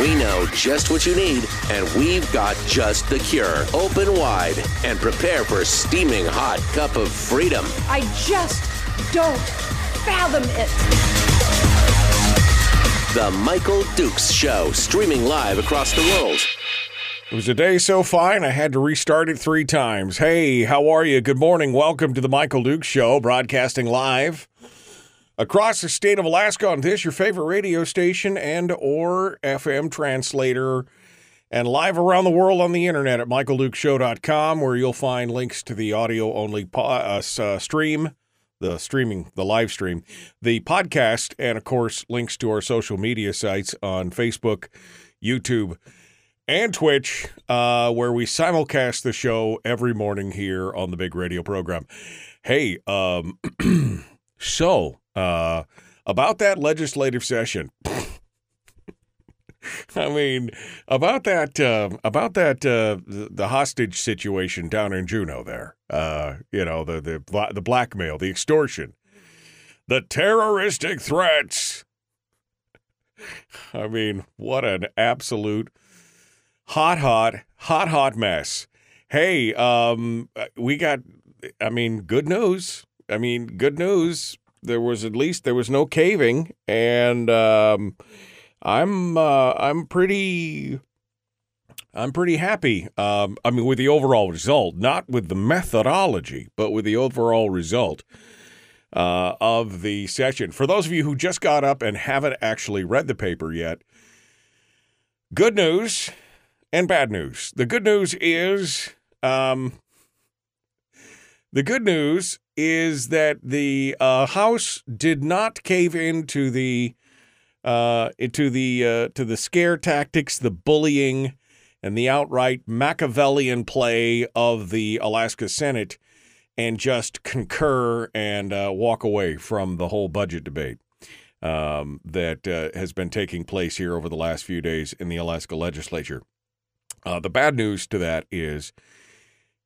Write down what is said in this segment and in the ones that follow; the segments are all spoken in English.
We know just what you need, and we've got just the cure. Open wide and prepare for a steaming hot cup of freedom. I just don't fathom it. The Michael Dukes Show, streaming live across the world. It was a day so fine, I had to restart it three times. Hey, how are you? Good morning. Welcome to the Michael Dukes Show, broadcasting live across the state of Alaska on this, your favorite radio station and or FM translator, and live around the world on the internet at michaeldukeshow.com, where you'll find links to the audio-only po- uh, uh, stream, the streaming, the live stream, the podcast, and of course, links to our social media sites on Facebook, YouTube, and Twitch, uh, where we simulcast the show every morning here on the big radio program. Hey, um, so uh, about that legislative session. I mean, about that, uh, about that, uh, the, hostage situation down in Juneau. There, uh, you know, the the the blackmail, the extortion, the terroristic threats. I mean, what an absolute hot, hot, hot, hot mess. Hey, um, we got. I mean, good news. I mean, good news. There was at least there was no caving, and um, I'm uh, I'm pretty I'm pretty happy. Um, I mean, with the overall result, not with the methodology, but with the overall result uh, of the session. For those of you who just got up and haven't actually read the paper yet, good news and bad news. The good news is um, the good news is that the uh, House did not cave into the uh, into the uh, to the scare tactics, the bullying, and the outright Machiavellian play of the Alaska Senate, and just concur and uh, walk away from the whole budget debate um, that uh, has been taking place here over the last few days in the Alaska legislature. Uh, the bad news to that is,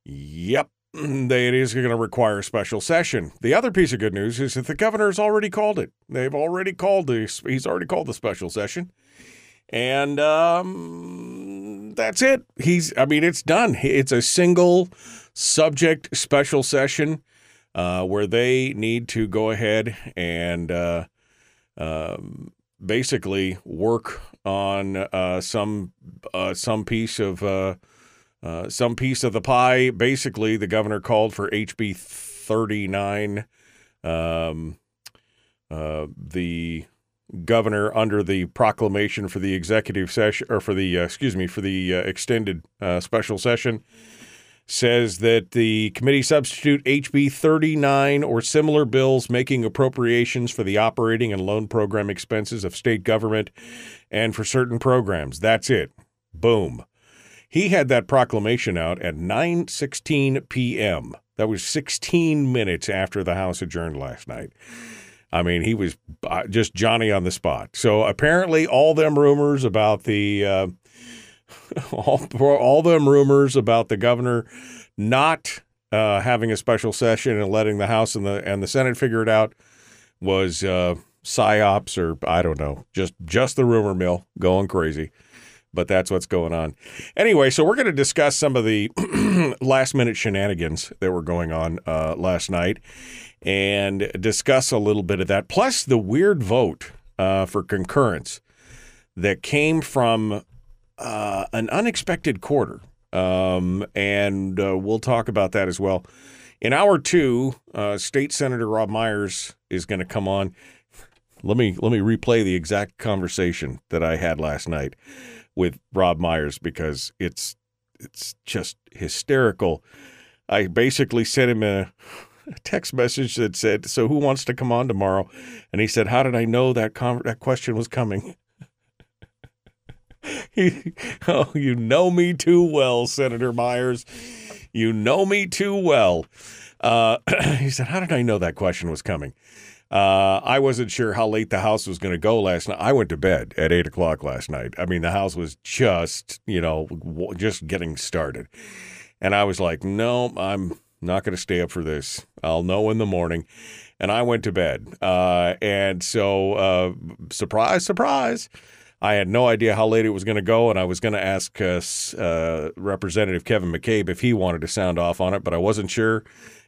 yep, it is going to require a special session. The other piece of good news is that the governor's already called it. They've already called the he's already called the special session, and um, that's it. He's I mean it's done. It's a single subject special session uh, where they need to go ahead and uh, um, basically work on uh, some uh, some piece of uh, some piece of the pie. Basically, the governor called for HB 39. Um, uh, the governor, under the proclamation for the executive session, or for the, uh, excuse me, for the uh, extended uh, special session, says that the committee substitute HB 39 or similar bills making appropriations for the operating and loan program expenses of state government and for certain programs. That's it. Boom. He had that proclamation out at 9:16 p.m. That was 16 minutes after the House adjourned last night. I mean, he was uh, just Johnny on the spot. So apparently, all them rumors about the uh, all, all them rumors about the governor not uh, having a special session and letting the House and the and the Senate figure it out was uh, psyops or I don't know, just just the rumor mill going crazy but that's what's going on. Anyway, so we're going to discuss some of the last minute shenanigans that were going on uh, last night and discuss a little bit of that, plus the weird vote uh, for concurrence that came from uh, an unexpected quarter. Um, and uh, we'll talk about that as well. In hour two, uh, State Senator Robb Myers is going to come on. Let me let me replay the exact conversation that I had last night with Robb Myers because it's it's just hysterical. I basically sent him a, text message that said, "So who wants to come on tomorrow?" And he said, "How did I know that con- that question was coming?" he, oh, you know me too well, Senator Myers. you know me too well. Uh, he said, How did I know that question was coming? Uh, I wasn't sure how late the house was going to go last night. I went to bed at eight o'clock last night. I mean, the house was just, you know, just getting started. And I was like, no, I'm not going to stay up for this. I'll know in the morning. And I went to bed. Uh, and so, uh, surprise, surprise. I had no idea how late it was going to go, and I was going to ask uh, uh, Representative Kevin McCabe if he wanted to sound off on it, but I wasn't sure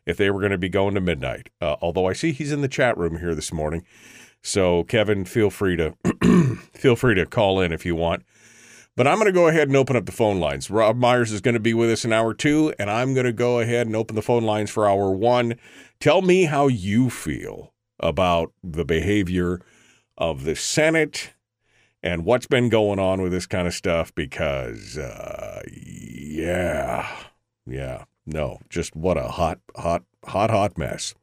if they were going to be going to midnight. Uh, although I see he's in the chat room here this morning, so Kevin, feel free to feel free to call in if you want. But I'm going to go ahead and open up the phone lines. Robb Myers is going to be with us in hour two, and I'm going to go ahead and open the phone lines for hour one. Tell me how you feel about the behavior of the Senate and what's been going on with this kind of stuff because, uh, yeah, yeah, no, just what a hot, hot, hot, hot mess.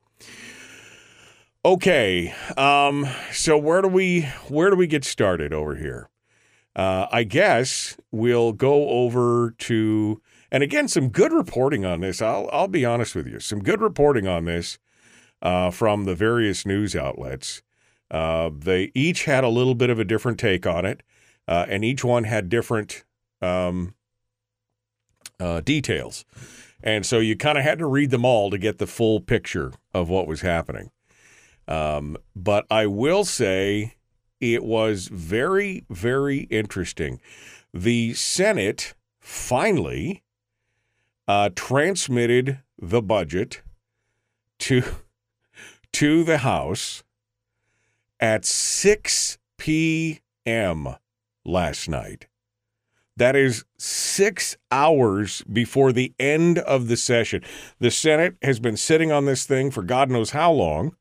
Okay, um, so where do we where do we get started over here? Uh, I guess we'll go over to and again some good reporting on this. I'll I'll be honest with you, some good reporting on this uh, from the various news outlets. Uh, they each had a little bit of a different take on it, uh, and each one had different um, uh, details. And so you kind of had to read them all to get the full picture of what was happening. Um, but I will say it was very, very interesting. The Senate finally uh, transmitted the budget to to the House at 6 p.m. last night. That is six hours before the end of the session. The Senate has been sitting on this thing for God knows how long,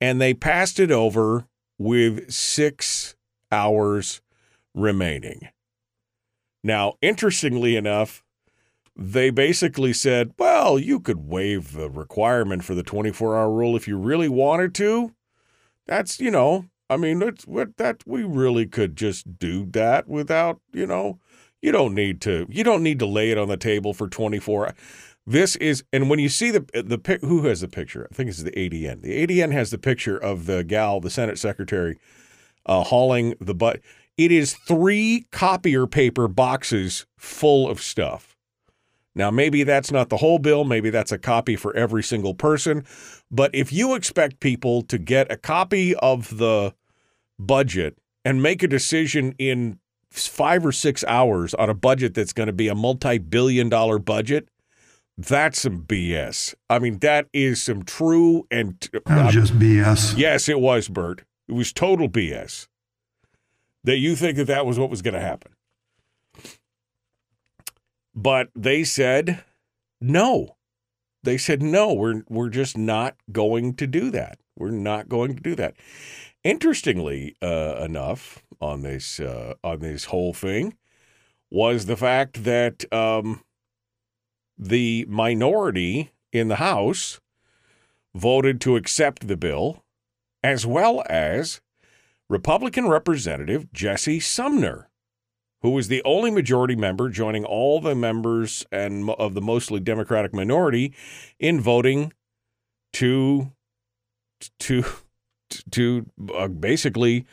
and they passed it over with six hours remaining. Now, interestingly enough, they basically said, well, you could waive the requirement for the 24 hour rule if you really wanted to. That's, you know, I mean, that's what that we really could just do that without, you know, you don't need to you don't need to lay it on the table for 24 this is and when you see the the who has the picture? I think it's the adn the adn has the picture of the gal the senate secretary uh, hauling the butt. It is three copier paper boxes full of stuff. Now maybe that's not the whole bill maybe that's a copy for every single person but if you expect people to get a copy of the budget and make a decision in five or six hours on a budget that's going to be a multi billion dollar budget, that's some BS. I mean, that is some true and. Uh, just BS. Yes, it was, Bert. It was total BS. That you think that that was what was going to happen. But they said no. They said no, we're we're just not going to do that. We're not going to do that. Interestingly uh, enough, on this uh, on this whole thing was the fact that um, the minority in the House voted to accept the bill, as well as Republican Representative Jesse Sumner, who was the only majority member joining all the members and of the mostly Democratic minority in voting to to to uh, basically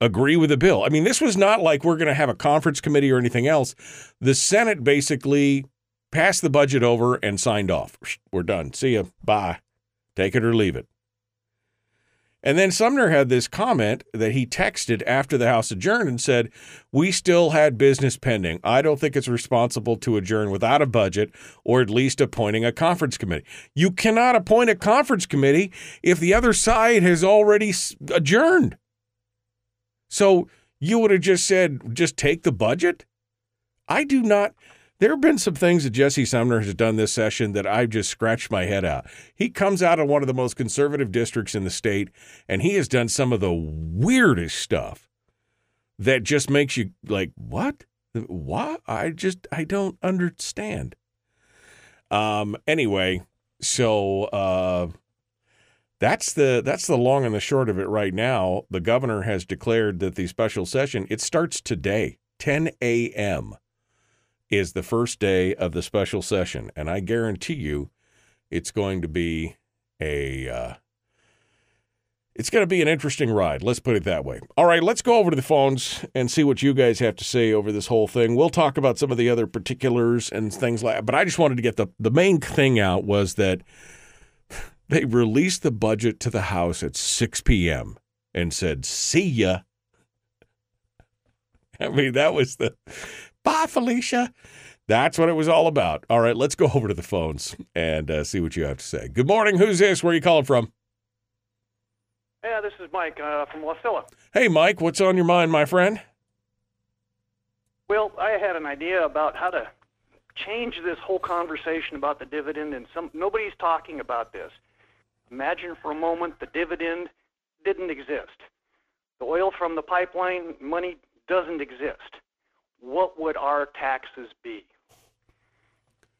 agree with the bill. I mean, this was not like we're going to have a conference committee or anything else. The Senate basically passed the budget over and signed off. We're done. See you. Bye. Take it or leave it. And then Sumner had this comment that he texted after the House adjourned and said, We still had business pending. I don't think it's responsible to adjourn without a budget or at least appointing a conference committee. You cannot appoint a conference committee if the other side has already adjourned. So you would have just said, just take the budget? I do not. There have been some things that Jesse Sumner has done this session that I've just scratched my head out. He comes out of one of the most conservative districts in the state, and he has done some of the weirdest stuff that just makes you like, what? What? I just, I don't understand. Um, anyway, so, uh, that's the that's the long and the short of it right now. The governor has declared that the special session it starts today, 10 a.m. is the first day of the special session, and I guarantee you, it's going to be a uh, it's going to be an interesting ride. Let's put it that way. All right, let's go over to the phones and see what you guys have to say over this whole thing. We'll talk about some of the other particulars and things like. But I just wanted to get the the main thing out was that they released the budget to the House at 6 p.m. and said, "See ya." I mean, that was the bye, Felicia. That's what it was all about. All right, let's go over to the phones and uh, see what you have to say. Good morning. Who's this? Where are you calling from? Yeah, this is Mike uh, from Wasilla. Hey, Mike, what's on your mind, my friend? Well, I had an idea about how to change this whole conversation about the dividend, and some nobody's talking about this. Imagine for a moment the dividend didn't exist. The oil from the pipeline money doesn't exist. What would our taxes be?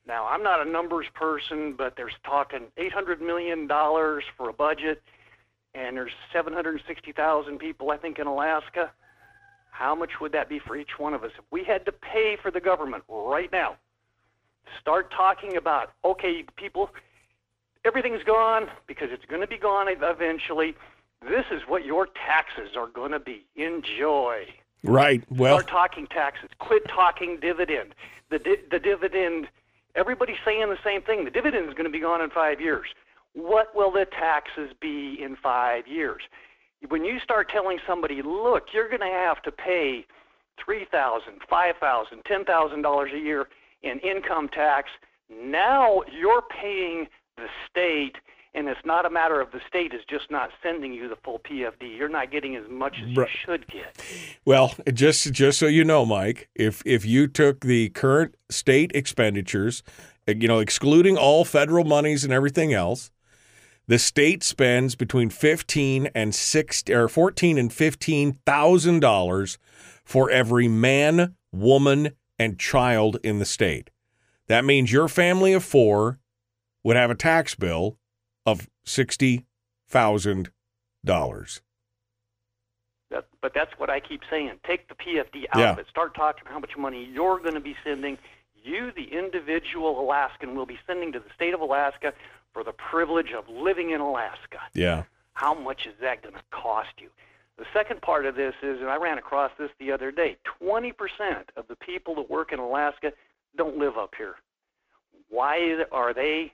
Now, I'm not a numbers person, but there's talking $800 million for a budget and there's 760,000 people, I think, in Alaska. How much would that be for each one of us? If we had to pay for the government right now, start talking about, okay, people, everything's gone because it's going to be gone eventually. This is what your taxes are going to be. Enjoy. Right. Well, start talking taxes. Quit talking dividend. The di- the dividend. Everybody's saying the same thing. The dividend is going to be gone in five years what will the taxes be in five years? When you start telling somebody, look, you're going to have to pay three thousand, five thousand, ten thousand dollars a year in income tax, now you're paying the state, and it's not a matter of the state is just not sending you the full PFD. You're not getting as much as you should get. Well, just just so you know, Mike, if if you took the current state expenditures, eh, you know, excluding all federal monies and everything else, the state spends between fifteen and six or fourteen and fifteen thousand dollars for every man, woman, and child in the state. That means your family of four would have a tax bill of sixty thousand dollars. But that's what I keep saying. Take the PFD out yeah. of it. Start talking how much money you're going to be sending. You, the individual Alaskan, will be sending to the state of Alaska for the privilege of living in Alaska. Yeah. How much is that going to cost you? The second part of this is, and I ran across this the other day 20% of the people that work in Alaska don't live up here. Why are they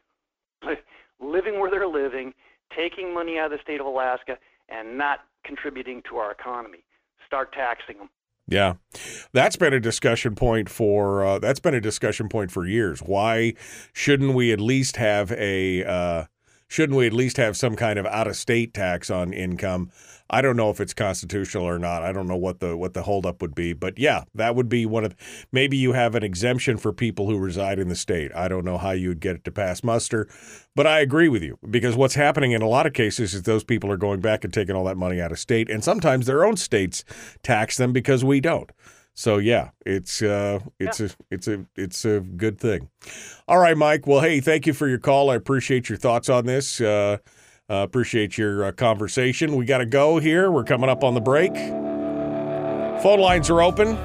living where they're living, taking money out of the state of Alaska, and not contributing to our economy? Start taxing them. Yeah, that's been a discussion point for uh, that's been a discussion point for years. Why shouldn't we at least have a uh, shouldn't we at least have some kind of out of state tax on income? I don't know if it's constitutional or not. I don't know what the what the holdup would be, but yeah, that would be one of maybe you have an exemption for people who reside in the state. I don't know how you would get it to pass muster, but I agree with you because what's happening in a lot of cases is those people are going back and taking all that money out of state, and sometimes their own states tax them because we don't. So yeah, it's uh, it's yeah. a it's a it's a good thing. All right, Mike. Well, hey, thank you for your call. I appreciate your thoughts on this. Uh, uh, appreciate your uh, conversation. We got to go here. We're coming up on the break. Phone lines are open,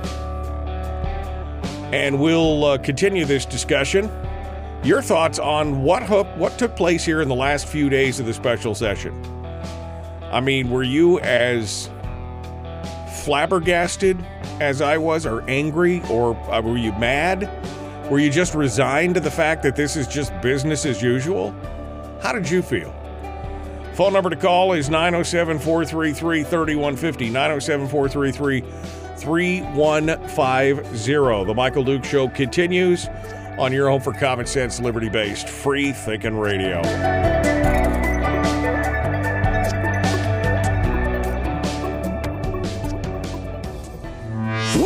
and we'll uh, continue this discussion. Your thoughts on what what took place here in the last few days of the special session? I mean, were you as flabbergasted as I was, or angry, or uh, were you mad? Were you just resigned to the fact that this is just business as usual? How did you feel? Phone number to call is 907 433 3150. 907 433 3150. The Michael Duke Show continues on your home for common sense, liberty based, free thinking radio.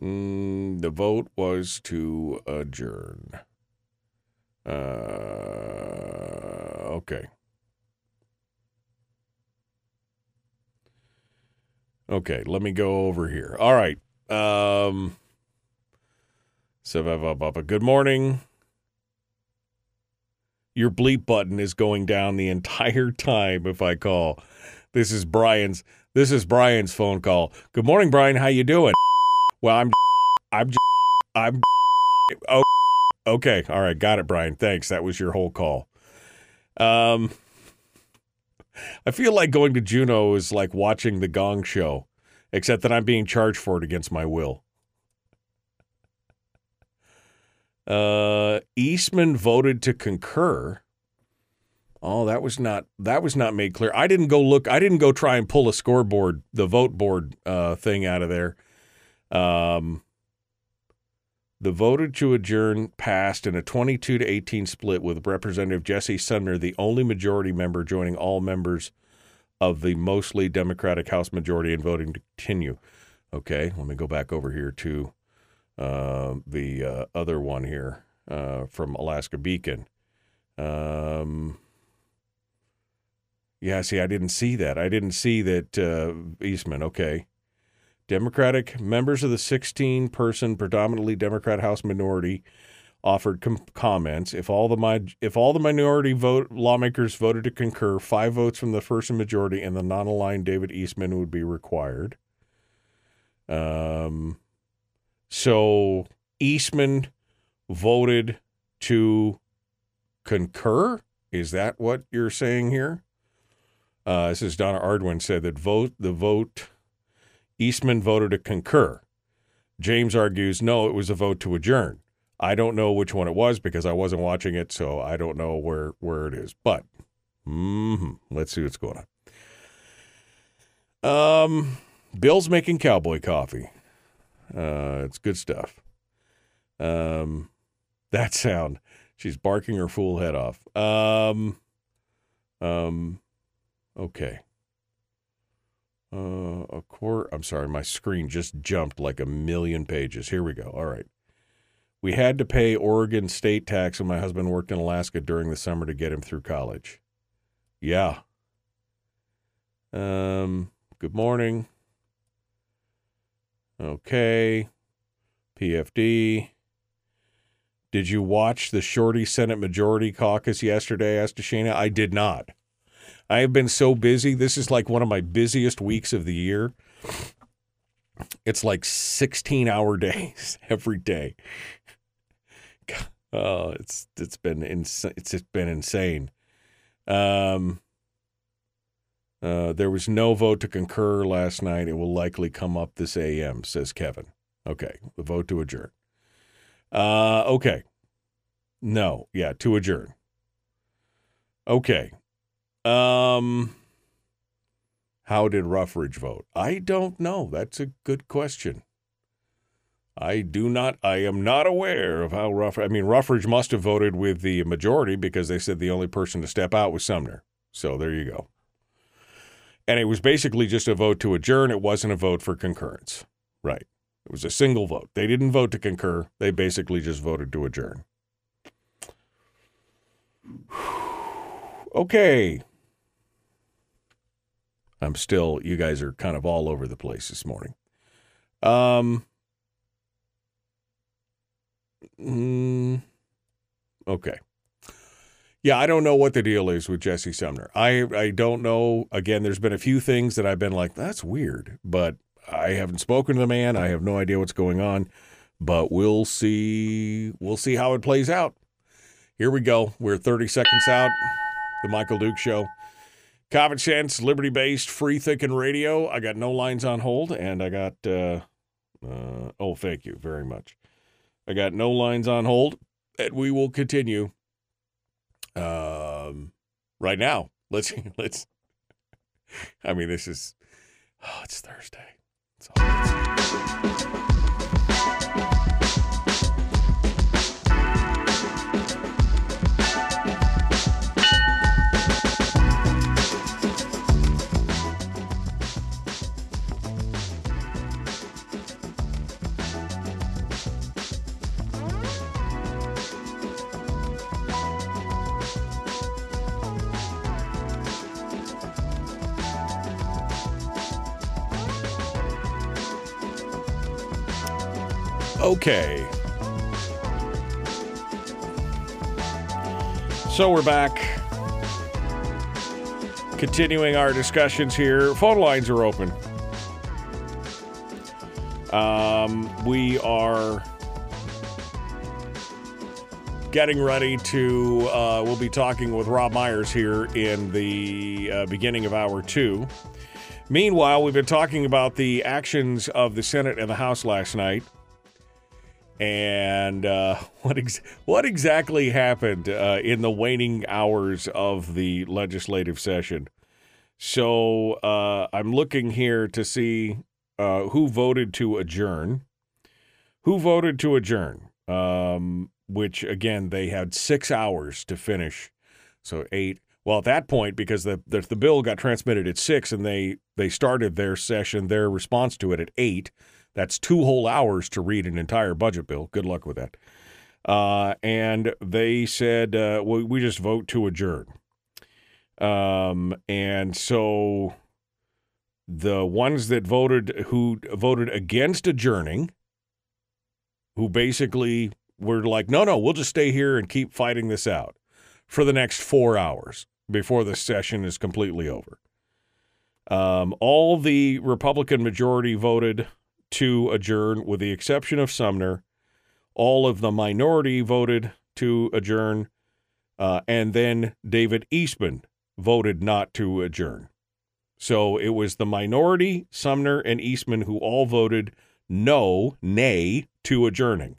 Mm, the vote was to adjourn. Uh, okay. Okay, let me go over here. All right. Um, so, good morning. Your bleep button is going down the entire time if I call. This is Brian's. This is Brian's phone call. Good morning, Brian. How you doing? Well, I'm. I'm. I'm. Oh, okay. All right. Got it, Brian. Thanks. That was your whole call. Um. I feel like going to Juneau is like watching the Gong Show, except that I'm being charged for it against my will. Uh, Eastman voted to concur. Oh, that was not that was not made clear. I didn't go look. I didn't go try and pull a scoreboard, the vote board uh, thing out of there. Um, the voted to adjourn passed in a 22 to 18 split with Representative Jesse Sumner, the only majority member, joining all members of the mostly Democratic House majority in voting to continue. Okay, let me go back over here to uh, the uh, other one here uh, from Alaska Beacon. Um, yeah, see, I didn't see that. I didn't see that uh, Eastman. Okay. Democratic members of the 16 person predominantly Democrat House minority offered com- comments. If all the mi- if all the minority vote lawmakers voted to concur, five votes from the first majority and the non-aligned David Eastman would be required. Um, so Eastman voted to concur. Is that what you're saying here? Uh, this is Donna Arduin said that vote the vote Eastman voted to concur. James argues no, it was a vote to adjourn. I don't know which one it was because I wasn't watching it, so I don't know where where it is. But mm-hmm, let's see what's going on. Um, Bill's making cowboy coffee. Uh, it's good stuff. Um, that sound. She's barking her fool head off. Um, um, okay. Uh, a court. I'm sorry, my screen just jumped like a million pages. Here we go. All right. We had to pay Oregon state tax when my husband worked in Alaska during the summer to get him through college. Yeah. Um, good morning. Okay. PFD. Did you watch the Shorty Senate Majority Caucus yesterday? asked Shana. I did not. I have been so busy. This is like one of my busiest weeks of the year. It's like 16 hour days every day. Oh, it's it's been ins- it's just been insane. Um, uh, there was no vote to concur last night. It will likely come up this AM, says Kevin. Okay, the vote to adjourn. Uh, okay. No, yeah, to adjourn. Okay. Um, how did Ruffridge vote? I don't know. That's a good question. I do not. I am not aware of how Ruff. I mean, Ruffridge must have voted with the majority because they said the only person to step out was Sumner. So there you go. And it was basically just a vote to adjourn. It wasn't a vote for concurrence. Right. It was a single vote. They didn't vote to concur. They basically just voted to adjourn. okay. I'm still, you guys are kind of all over the place this morning. Um, mm, okay. Yeah, I don't know what the deal is with Jesse Sumner. I I don't know. Again, there's been a few things that I've been like, that's weird, but I haven't spoken to the man. I have no idea what's going on, but we'll see. We'll see how it plays out. Here we go. We're 30 seconds out. The Michael Duke Show. Common sense, liberty based, free thinking radio. I got no lines on hold, and I got, uh, uh, oh, thank you very much. I got no lines on hold, and we will continue um, right now. Let's let's. I mean, this is. Oh, it's Thursday. It's Okay. So we're back. Continuing our discussions here. Phone lines are open. Um, we are getting ready to. Uh, we'll be talking with Robb Myers here in the uh, beginning of hour two. Meanwhile, we've been talking about the actions of the Senate and the House last night and uh, what ex- what exactly happened uh, in the waning hours of the legislative session. So uh, I'm looking here to see uh, who voted to adjourn. Who voted to adjourn? Um, which again, they had six hours to finish. So eight. Well, at that point, because the, the the bill got transmitted at six, and they they started their session, their response to it at eight that's two whole hours to read an entire budget bill. Good luck with that. Uh, and they said, uh, well, we just vote to adjourn. Um, and so the ones that voted, who voted against adjourning, who basically were like, no, no, we'll just stay here and keep fighting this out for the next four hours before the session is completely over. Um, all the Republican majority voted to adjourn, with the exception of Sumner. All of the minority voted to adjourn, uh, and then David Eastman voted not to adjourn. So it was the minority, Sumner, and Eastman who all voted no, nay, to adjourning.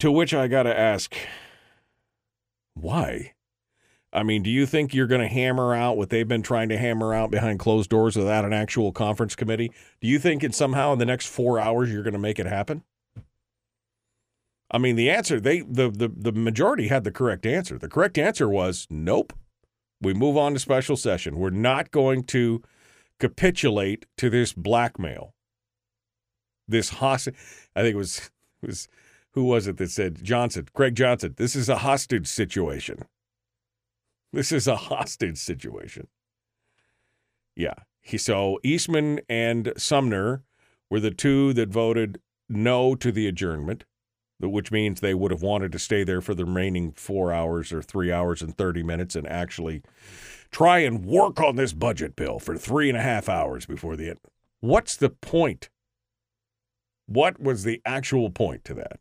To which I got to ask, why? I mean, do you think you're going to hammer out what they've been trying to hammer out behind closed doors without an actual conference committee? Do you think it somehow in the next four hours you're going to make it happen? I mean, the answer they the, the the majority had the correct answer. The correct answer was nope. We move on to special session. We're not going to capitulate to this blackmail. This hostage. I think it was it was who was it that said Johnson, Craig Johnson. This is a hostage situation. This is a hostage situation. Yeah. He, so Eastman and Sumner were the two that voted no to the adjournment, which means they would have wanted to stay there for the remaining four hours or three hours and 30 minutes and actually try and work on this budget bill for three and a half hours before the end. What's the point? What was the actual point to that?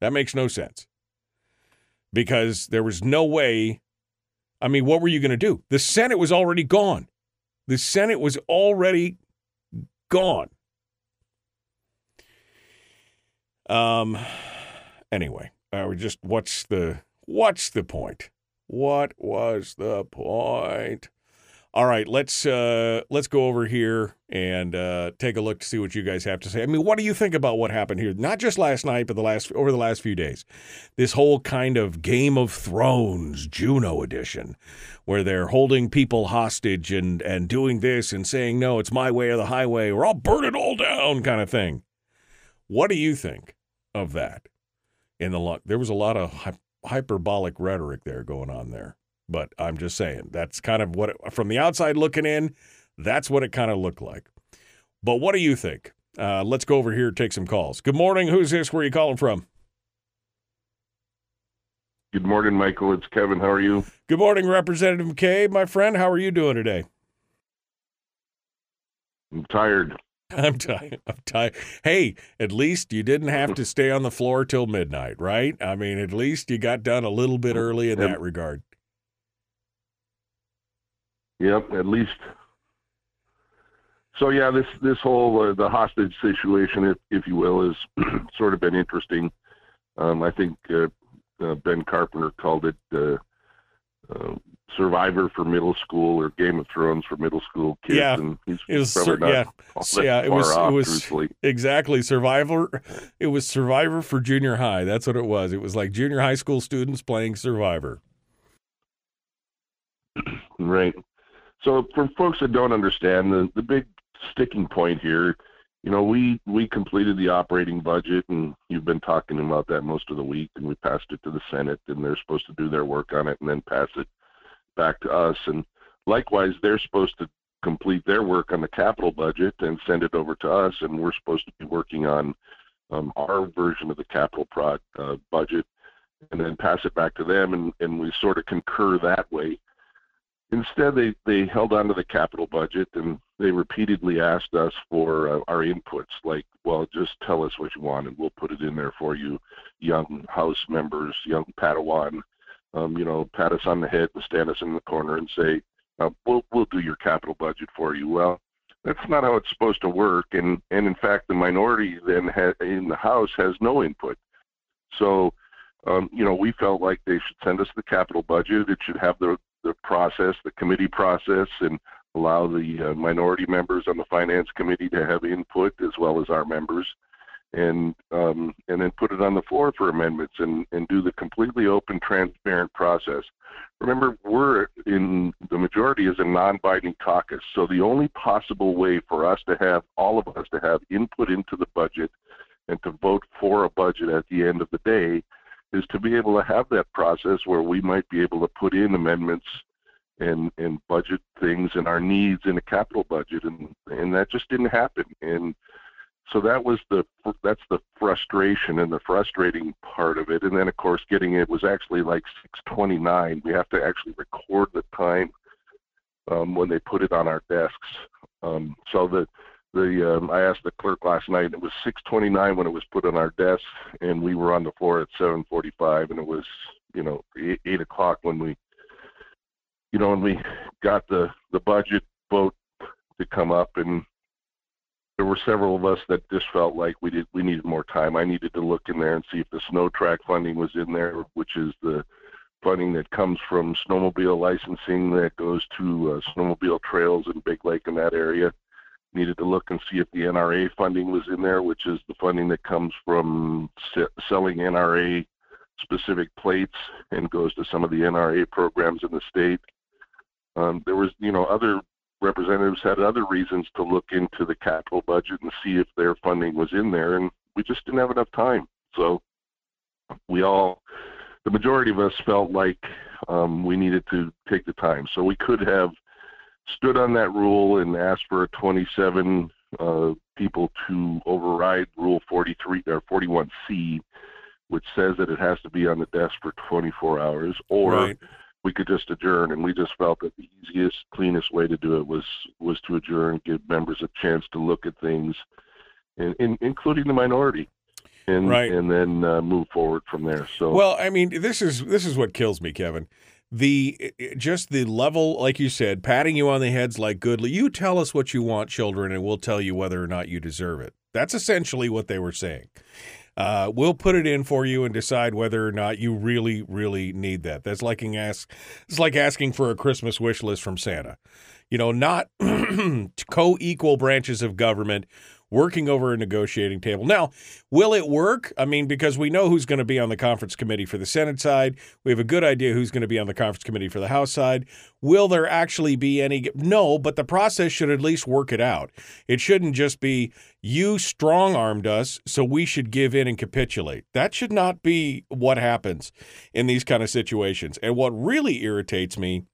That makes no sense. Because there was no way I mean, what were you going to do? The Senate was already gone. The Senate was already gone. Um. Anyway, uh, just what's the what's the point? What was the point? All right, let's uh, let's go over here and uh, take a look to see what you guys have to say. I mean, what do you think about what happened here? Not just last night, but the last over the last few days. This whole kind of Game of Thrones Juneau edition, where they're holding people hostage and and doing this and saying no, it's my way or the highway, or I'll burn it all down, kind of thing. What do you think of that? In the there was a lot of hyperbolic rhetoric there going on there. But I'm just saying that's kind of what it, from the outside looking in, that's what it kind of looked like. But what do you think? Uh, let's go over here take some calls. Good morning. Who's this? Where are you calling from? Good morning, Michael. It's Kevin. How are you? Good morning, Representative McCabe, my friend. How are you doing today? I'm tired. I'm tired. I'm tired. Hey, at least you didn't have to stay on the floor till midnight, right? I mean, at least you got done a little bit early in that regard. Yep, at least. So yeah, this this whole uh, the hostage situation, if if you will, has sort of been interesting. Um, I think uh, uh, Ben Carpenter called it uh, uh, Survivor for middle school or Game of Thrones for middle school kids. Yeah, and he's it was probably yeah, yeah. It was off, it was truthfully. exactly Survivor. It was Survivor for junior high. That's what it was. It was like junior high school students playing Survivor. Right. So for folks that don't understand, the, the big sticking point here, you know, we, we completed the operating budget and you've been talking about that most of the week and we passed it to the Senate and they're supposed to do their work on it and then pass it back to us. And likewise, they're supposed to complete their work on the capital budget and send it over to us. And we're supposed to be working on um, our version of the capital pro- uh, budget and then pass it back to them, and, and we sort of concur that way. Instead, they, they held on to the capital budget and they repeatedly asked us for uh, our inputs, like, well, just tell us what you want and we'll put it in there for you, young House members, young Padawan. Um, you know, pat us on the head and stand us in the corner and say, uh, we'll, we'll do your capital budget for you. Well, that's not how it's supposed to work. And, and in fact, the minority then ha- in the House has no input. So, um, you know, we felt like they should send us the capital budget. It should have the, the process, the committee process, and allow the uh, minority members on the finance committee to have input as well as our members, and um, and then put it on the floor for amendments and and do the completely open, transparent process. Remember, we're in the majority is a non-binding caucus, so the only possible way for us to have all of us to have input into the budget and to vote for a budget at the end of the day is to be able to have that process where we might be able to put in amendments and and budget things and our needs in a capital budget and and that just didn't happen. And so that was the that's the frustration and the frustrating part of it. And then of course getting it was actually like 629 we have to actually record the time um, when they put it on our desks. Um, so the the um, I asked the clerk last night it was 629 when it was put on our desk and we were on the floor at 745 and it was you know 8, 8 o'clock when we you know, when we got the the budget vote to come up, and there were several of us that just felt like we did we needed more time. I needed to look in there and see if the SnowTRAC funding was in there, which is the funding that comes from snowmobile licensing that goes to uh, snowmobile trails in Big Lake in that area. Needed to look and see if the NRA funding was in there, which is the funding that comes from se- selling NRA specific plates and goes to some of the NRA programs in the state. Um, there was, you know, other representatives had other reasons to look into the capital budget and see if their funding was in there, and we just didn't have enough time. So we all, the majority of us felt like um, we needed to take the time. So we could have stood on that rule and asked for 27 uh, people to override Rule 43 or 41C, which says that it has to be on the desk for 24 hours, or Right. we could just adjourn. And we just felt that the easiest, cleanest way to do it was was to adjourn, give members a chance to look at things, in, in, including the minority, and Right. and then uh, move forward from there. So Well, I mean, this is this is what kills me, Kevin. The just the level, like you said, patting you on the heads like goodly. You tell us what you want, children, and we'll tell you whether or not you deserve it. That's essentially what they were saying. Uh, we'll put it in for you and decide whether or not you really, really need that. That's like ask, it's like asking for a Christmas wish list from Santa. You know, not co-equal branches of government working over a negotiating table. Now, will it work? I mean, because we know who's going to be on the conference committee for the Senate side. We have a good idea who's going to be on the conference committee for the House side. Will there actually be any? No, but the process should at least work it out. It shouldn't just be you strong armed us, so we should give in and capitulate. That should not be what happens in these kind of situations. And what really irritates me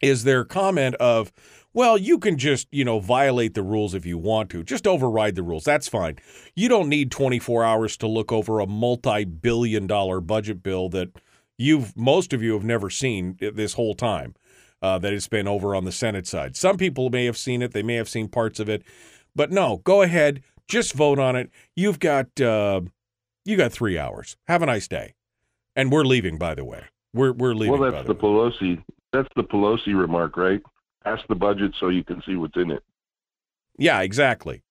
is their comment of, well, you can just, you know, violate the rules if you want to. Just override the rules. That's fine. You don't need 24 hours to look over a multi-billion dollar budget bill that you've most of you have never seen this whole time. Uh, that it's been over on the Senate side. Some people may have seen it. They may have seen parts of it, but no. Go ahead, just vote on it. You've got uh, you got three hours. Have a nice day, and we're leaving. By the way, we're we're leaving. well, that's the the. Pelosi. That's the Pelosi remark, right? Ask the budget so you can see what's in it. Yeah, exactly.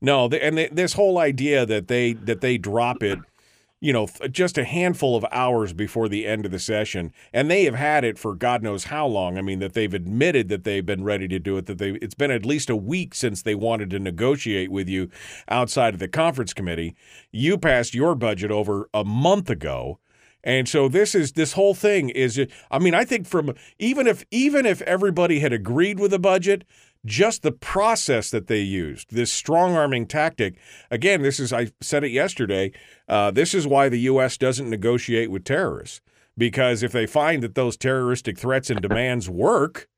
No, and th- this whole idea that they that they drop it, you know, just a handful of hours before the end of the session, and they have had it for God knows how long. I mean, that they've admitted that they've been ready to do it. That they it's been at least a week since they wanted to negotiate with you outside of the conference committee. You passed your budget over a month ago. And so this is this whole thing is I mean I think from even if even if everybody had agreed with the budget just the process that they used this strong arming tactic again this is I said it yesterday uh, this is why the US doesn't negotiate with terrorists. Because if they find that those terroristic threats and demands work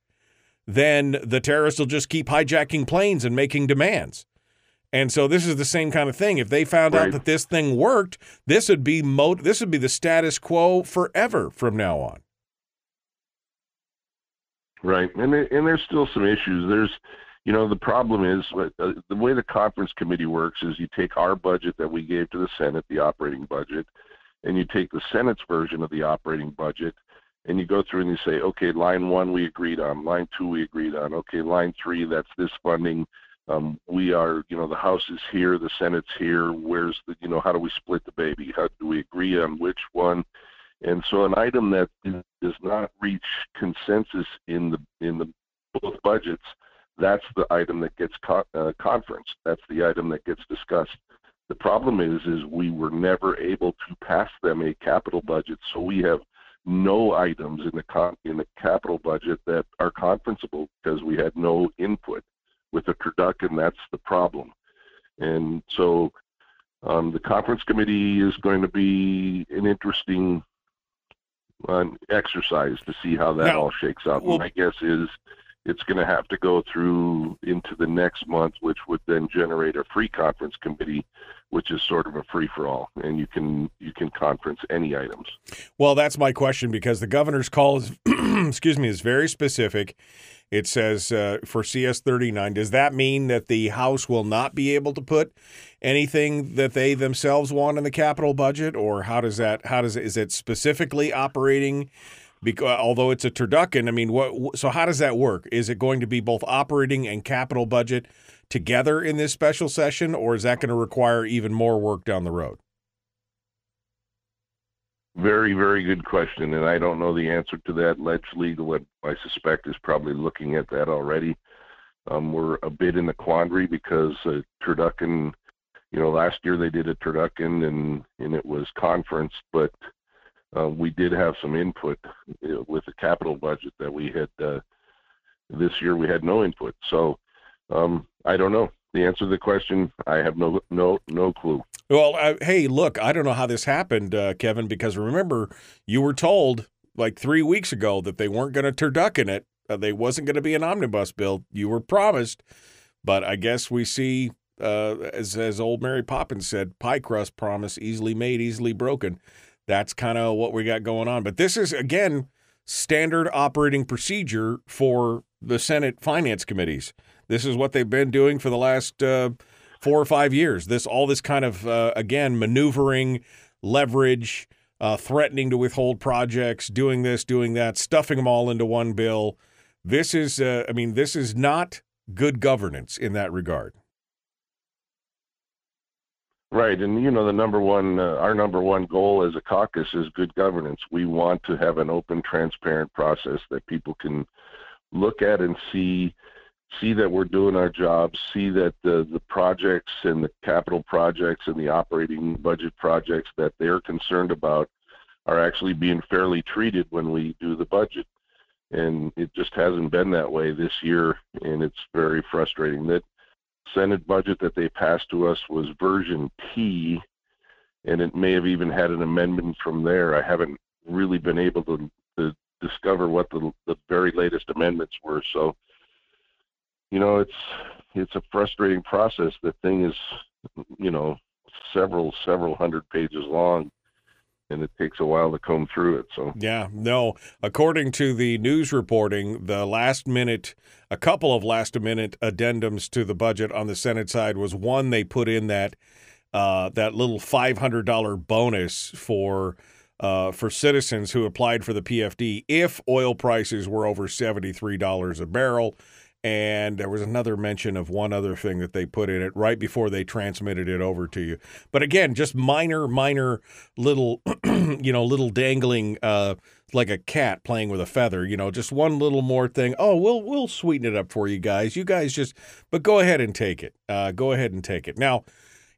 then the terrorists will just keep hijacking planes and making demands And so this is the same kind of thing. If they found out that this thing worked, this would be mo- this would be the status quo forever from now on. Right, and there, and there's still some issues. There's, you know, the problem is uh, the way the conference committee works is you take our budget that we gave to the Senate, the operating budget, and you take the Senate's version of the operating budget, and you go through and you say, okay, line one we agreed on, line two we agreed on, okay, line three that's this funding. Um, we are, you know, the House is here, the Senate's here. Where's the, you know, how do we split the baby? How do we agree on which one? And so an item that does not reach consensus in the in the both budgets, that's the item that gets co- uh, conference. That's the item that gets discussed. The problem is, is we were never able to pass them a capital budget, so we have no items in the con- in the capital budget that are conferenceable because we had no input with the turducken. That's the problem, and so um, the conference committee is going to be an interesting an exercise to see how that Now, all shakes out. well- My guess is it's going to have to go through into the next month, which would then generate a free conference committee, which is sort of a free for all, and you can you can conference any items. Well, that's my question because the governor's call is, excuse me, is very specific. It says uh, for CS 39. Does that mean that the House will not be able to put anything that they themselves want in the capital budget, or how does that? How does is it specifically operating? Because although it's a turducken, I mean, what? So how does that work? Is it going to be both operating and capital budget together in this special session, or is that going to require even more work down the road? Very, very good question, and I don't know the answer to that. Ledge Legal, I suspect, is probably looking at that already. Um, we're a bit in the quandary because uh, turducken, you know, last year they did a turducken and and it was conference, but uh, we did have some input you know, with the capital budget that we had. Uh, this year we had no input, so um, I don't know the answer to the question. I have no no no clue. Well, uh, hey, look, I don't know how this happened, uh, Kevin, because remember, you were told like three weeks ago that they weren't going to turducken it. Uh, they wasn't going to be an omnibus bill. You were promised, but I guess we see, uh, as as old Mary Poppins said, pie crust promise easily made, easily broken. That's kind of what we got going on. But this is again standard operating procedure for the Senate finance committees. This is what they've been doing for the last uh, four or five years. This all this kind of uh, again maneuvering, leverage, uh, threatening to withhold projects, doing this, doing that, stuffing them all into one bill. This is, uh, I mean, this is not good governance in that regard. Right, and you know the number one, uh, our number one goal as a caucus is good governance. We want to have an open, transparent process that people can look at and see, see that we're doing our jobs, see that the the projects and the capital projects and the operating budget projects that they're concerned about are actually being fairly treated when we do the budget. And it just hasn't been that way this year, and it's very frustrating that Senate budget that they passed to us was version T, and it may have even had an amendment from there. I haven't really been able to, to discover what the, the very latest amendments were. So, you know, it's it's a frustrating process. The thing is, you know, several several hundred pages long, and it takes a while to comb through it. So, Yeah, no. According to the news reporting, the last minute, a couple of last minute addendums to the budget on the Senate side was one they put in that uh, that little five hundred dollar bonus for uh, for citizens who applied for the PFD if oil prices were over seventy three dollars a barrel. And there was another mention of one other thing that they put in it right before they transmitted it over to you. But again, just minor, minor little, you know, little dangling, uh, like a cat playing with a feather. You know, just one little more thing. Oh, we'll we'll sweeten it up for you guys. You guys just, but go ahead and take it. Uh, go ahead and take it. Now,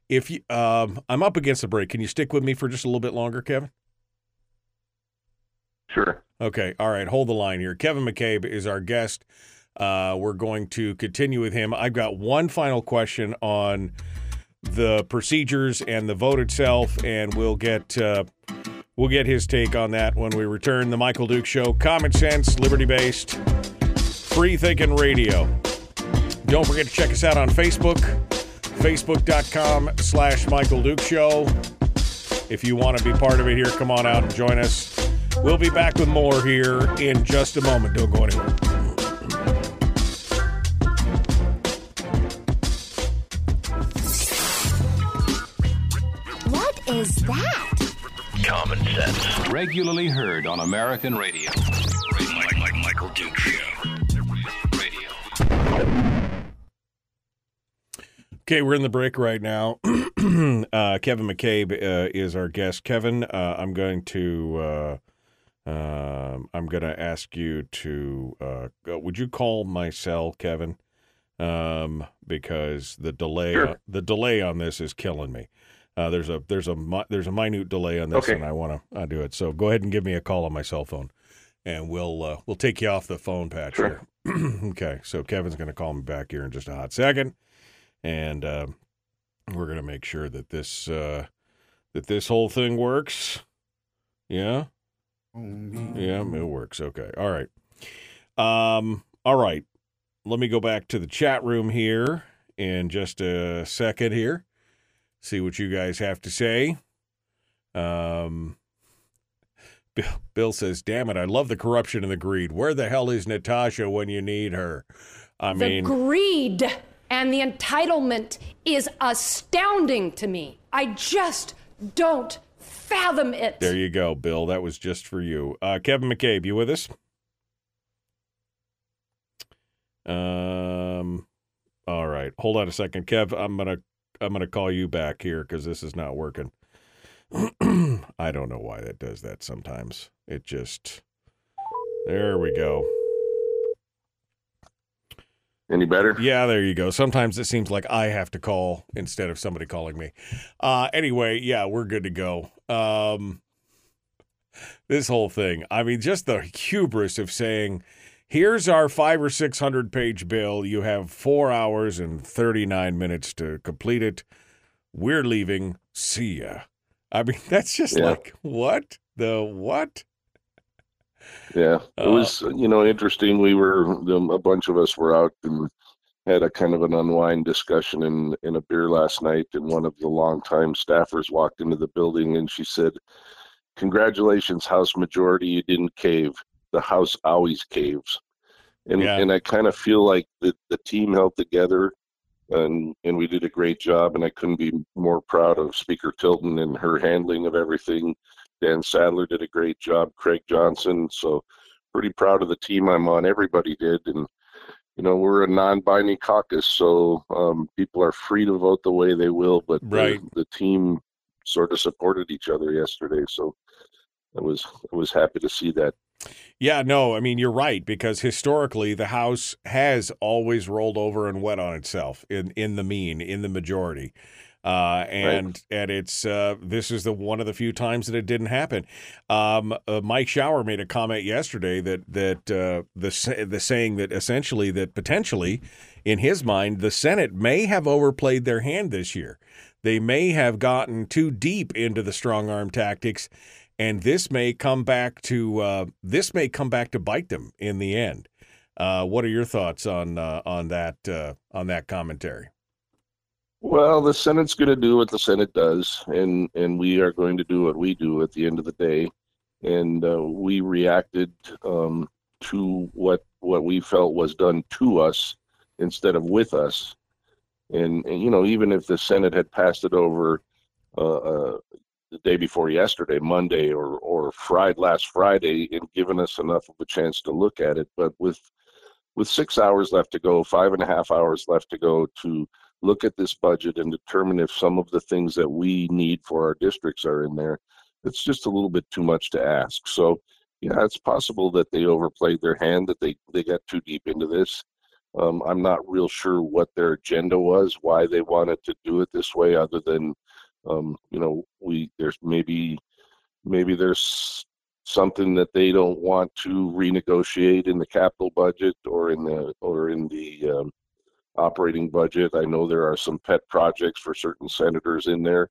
if you, um, I'm up against the break. Can you stick with me for just a little bit longer, Kevin? sure. Okay. All right. Hold the line here. Kevin McCabe is our guest. Uh, we're going to continue with him. I've got one final question on the procedures and the vote itself, and we'll get uh, we'll get his take on that when we return. The Michael Duke Show, common sense, liberty based, free thinking radio. Don't forget to check us out on Facebook. Facebook.com slash Michael Duke Show. If you want to be part of it here, come on out and join us. We'll be back with more here in just a moment. Don't go anywhere. Is that? Common sense. Regularly heard on American radio. Mike, Mike, Michael Duke Show. Radio. Okay, we're in the break right now. uh, Kevin McCabe uh, is our guest. Kevin, uh, I'm going to uh, um I'm going to ask you to uh, would you call my cell, Kevin? Um, because the delay Sure. the delay on this is killing me. Uh, there's a there's a there's a minute delay on this, Okay. and I want to uh, do it. So go ahead and give me a call on my cell phone, and we'll uh, we'll take you off the phone patch Sure. here. okay, so Kevin's going to call me back here in just a hot second and uh, we're gonna make sure that this uh, that this whole thing works. Yeah, yeah, it works. Okay, all right. Um, all right. Let me go back to the chat room here in just a second here. See what you guys have to say. Um. Bill, Bill says, "Damn it! I love the corruption and the greed. Where the hell is Natasha when you need her? I The mean, greed and the entitlement is astounding to me. I just don't fathom it. There you go, Bill. That was just for you. Uh, Kevin McCabe, you with us? Um, all right. Hold on a second, Kev. I'm gonna I'm gonna call you back here because this is not working. I don't know why that does that. Sometimes it just. There we go. Any better? Yeah, there you go. Sometimes it seems like I have to call instead of somebody calling me. Uh anyway, yeah, we're good to go. Um this whole thing. I mean, just the hubris of saying, here's our five or six hundred page bill. You have four hours and thirty nine minutes to complete it. We're leaving. See ya. I mean, that's just Yeah. like what? The what? Yeah, it Uh, was you know interesting. We were um, a bunch of us were out and had a kind of an unwind discussion in in a beer last night, and one of the longtime staffers walked into the building and she said, "Congratulations, House Majority, you didn't cave. The House always caves." And Yeah. and I kind of feel like the the team held together. And and we did a great job, and I couldn't be more proud of Speaker Tilton and her handling of everything. Dan Saddler did a great job, Craig Johnson. So pretty proud of the team I'm on. Everybody did, and you know we're a non-binding caucus, so um, people are free to vote the way they will. But the- the, team sort of supported each other yesterday, so I was I was happy to see that. Yeah, no, I mean you're right because historically the House has always rolled over and wet on itself in in the mean in the majority, uh, and and it's uh, this is the one of the few times that it didn't happen. Um, uh, Mike Shower made a comment yesterday that that uh, the the saying that essentially that potentially in his mind the Senate may have overplayed their hand this year. They may have gotten too deep into the strong arm tactics and this may come back to uh, this may come back to bite them in the end. Uh, what are your thoughts on uh, on that uh, on that commentary? Well, the Senate's going to do what the Senate does, and and we are going to do what we do at the end of the day. And uh, we reacted um, to what what we felt was done to us instead of with us. And, and you know, even if the Senate had passed it over uh, uh, the day before yesterday, Monday, or or Friday, last Friday, and given us enough of a chance to look at it, but with with six hours left to go, five and a half hours left to go to look at this budget and determine if some of the things that we need for our districts are in there. It's just a little bit too much to ask. So, yeah, it's possible that they overplayed their hand, that they, they got too deep into this. Um, I'm not real sure what their agenda was, why they wanted to do it this way, other than, um, you know, we there's maybe maybe there's something that they don't want to renegotiate in the capital budget or in the or in the um, operating budget. I know there are some pet projects for certain senators in there,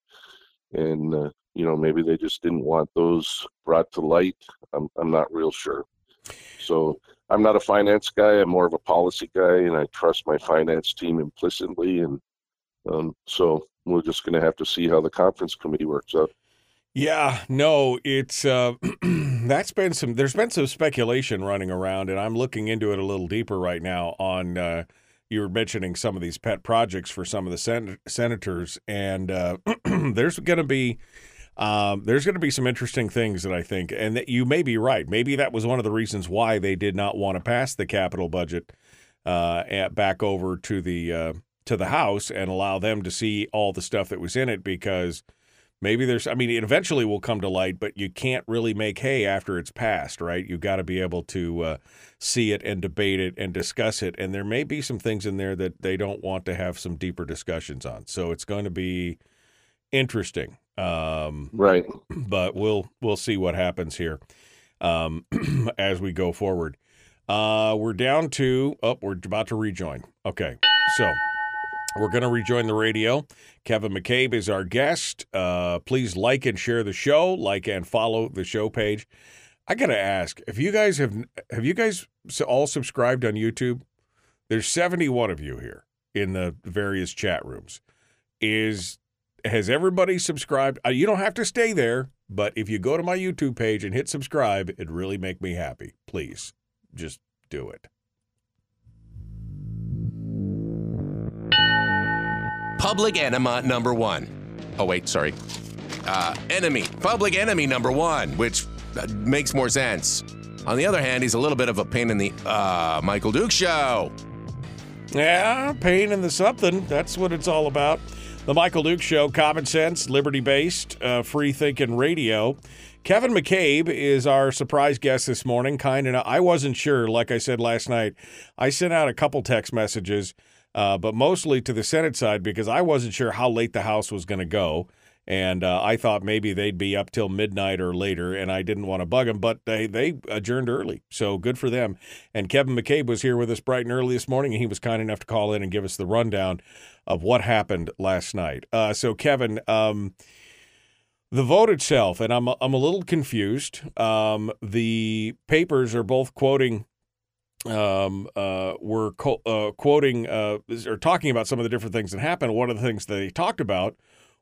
and uh, you know maybe they just didn't want those brought to light. I'm I'm not real sure. So I'm not a finance guy. I'm more of a policy guy, and I trust my finance team implicitly. And Um, so we're just going to have to see how the conference committee works out. Yeah, no, it's uh, that's been some. There's been some speculation running around, and I'm looking into it a little deeper right now. On uh, you were mentioning some of these pet projects for some of the sen- senators, and uh, there's going to be um, there's going to be some interesting things that I think, and that you may be right. Maybe that was one of the reasons why they did not want to pass the capital budget uh, at, back over to the uh, to the House and allow them to see all the stuff that was in it because maybe there's I mean it eventually will come to light, but you can't really make hay after it's passed, right? You've got to be able to uh, see it and debate it and discuss it, and there may be some things in there that they don't want to have some deeper discussions on. So it's going to be interesting. Um, right. But we'll we'll see what happens here um, as we go forward. Uh, we're down to oh, we're about to rejoin. Okay, so we're going to rejoin the radio. Kevin McCabe is our guest. Uh, please like and share the show, like and follow the show page. I got to ask if you guys have have you guys all subscribed on YouTube? There's 71 of you here in the various chat rooms. Is has everybody subscribed? Uh, you don't have to stay there, but if you go to my YouTube page and hit subscribe, it'd really make me happy. Please, just do it. Public enema number one. Oh, wait, sorry. Uh, enemy. Public enemy number one, which uh, makes more sense. On the other hand, he's a little bit of a pain in the uh, Michael Duke show. Yeah, pain in the something. That's what it's all about. The Michael Duke Show, common sense, liberty based, uh, free thinking radio. Kevin McCabe is our surprise guest this morning. Kind enough. I wasn't sure, like I said last night. I sent out a couple text messages, uh, but mostly to the Senate side because I wasn't sure how late the House was going to go. And uh, I thought maybe they'd be up till midnight or later, and I didn't want to bug them, but they, they adjourned early. So good for them. And Kevin McCabe was here with us bright and early this morning, and he was kind enough to call in and give us the rundown of what happened last night. Uh, so, Kevin, um, the vote itself, and I'm, I'm a little confused. Um, the papers are both quoting um, uh, were co- uh, quoting uh, or talking about some of the different things that happened. One of the things they talked about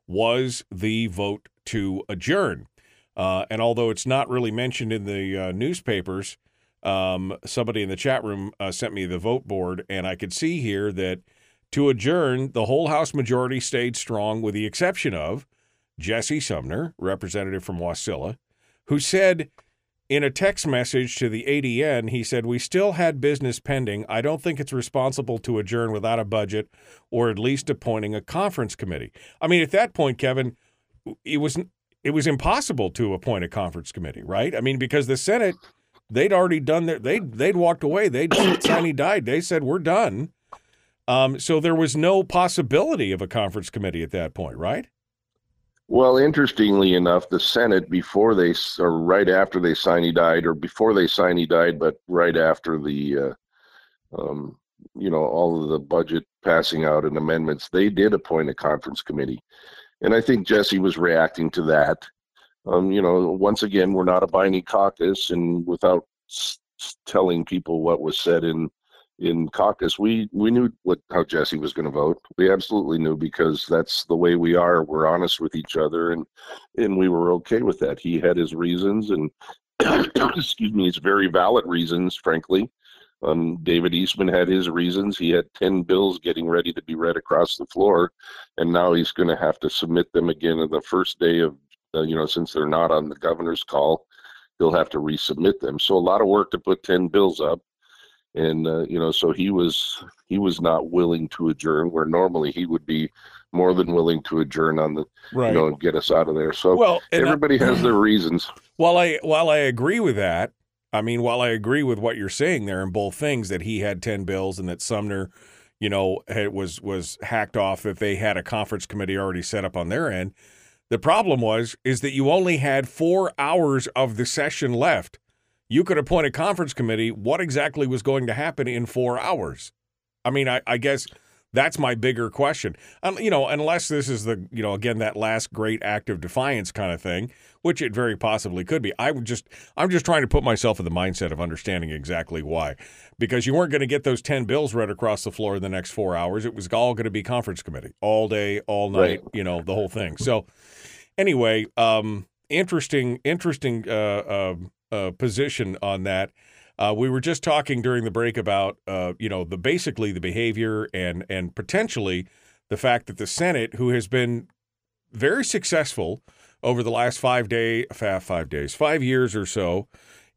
was the vote to adjourn. Uh, and although it's not really mentioned in the uh, newspapers, um, somebody in the chat room uh, sent me the vote board, and I could see here that to adjourn, the whole House majority stayed strong, with the exception of Jesse Sumner, representative from Wasilla, who said in a text message to the ADN, he said, We still had business pending. I don't think it's responsible to adjourn without a budget or at least appointing a conference committee. I mean, at that point, Kevin, it was it was impossible to appoint a conference committee, right? I mean, because the Senate, they'd already done their they they'd walked away. They'd He died. They said, We're done. Um, so there was no possibility of a conference committee at that point, right? Well, interestingly enough, the Senate before they or right after they signed he died, or before they signed he died, but right after the, uh, um, you know, all of the budget passing out and amendments, they did appoint a conference committee, and I think Jesse was reacting to that. Um, you know, once again, we're not a binding caucus, and without telling people what was said in in caucus, we we knew what how Jesse was going to vote. We absolutely knew because that's the way we are. We're honest with each other, and and we were okay with that. He had his reasons, and excuse me, his very valid reasons, frankly. Um, David Eastman had his reasons. He had ten bills getting ready to be read across the floor, and now he's going to have to submit them again on the first day of, uh, you know, since they're not on the governor's call, he'll have to resubmit them. So a lot of work to put ten bills up and uh, you know so he was he was not willing to adjourn where normally he would be more than willing to adjourn on the right. you know and get us out of there so well everybody I, has their reasons while i while i agree with that i mean while i agree with what you're saying there in both things that he had 10 bills and that sumner you know had, was was hacked off that they had a conference committee already set up on their end the problem was is that you only had four hours of the session left you could appoint a conference committee. What exactly was going to happen in four hours? I mean, I, I guess That's my bigger question. Um, you know, unless this is the, you know, again that last great act of defiance kind of thing, which it very possibly could be. I would just, I'm just trying to put myself in the mindset of understanding exactly why, because you weren't going to get those ten bills read across the floor in the next four hours. It was all going to be conference committee all day, all night, Right. you know, the whole thing. So, anyway, um, interesting, interesting uh, uh, uh, position on that. Uh, we were just talking during the break about, uh, you know, the basically the behavior and and potentially the fact that the Senate, who has been very successful over the last five day, five, five days, five years or so,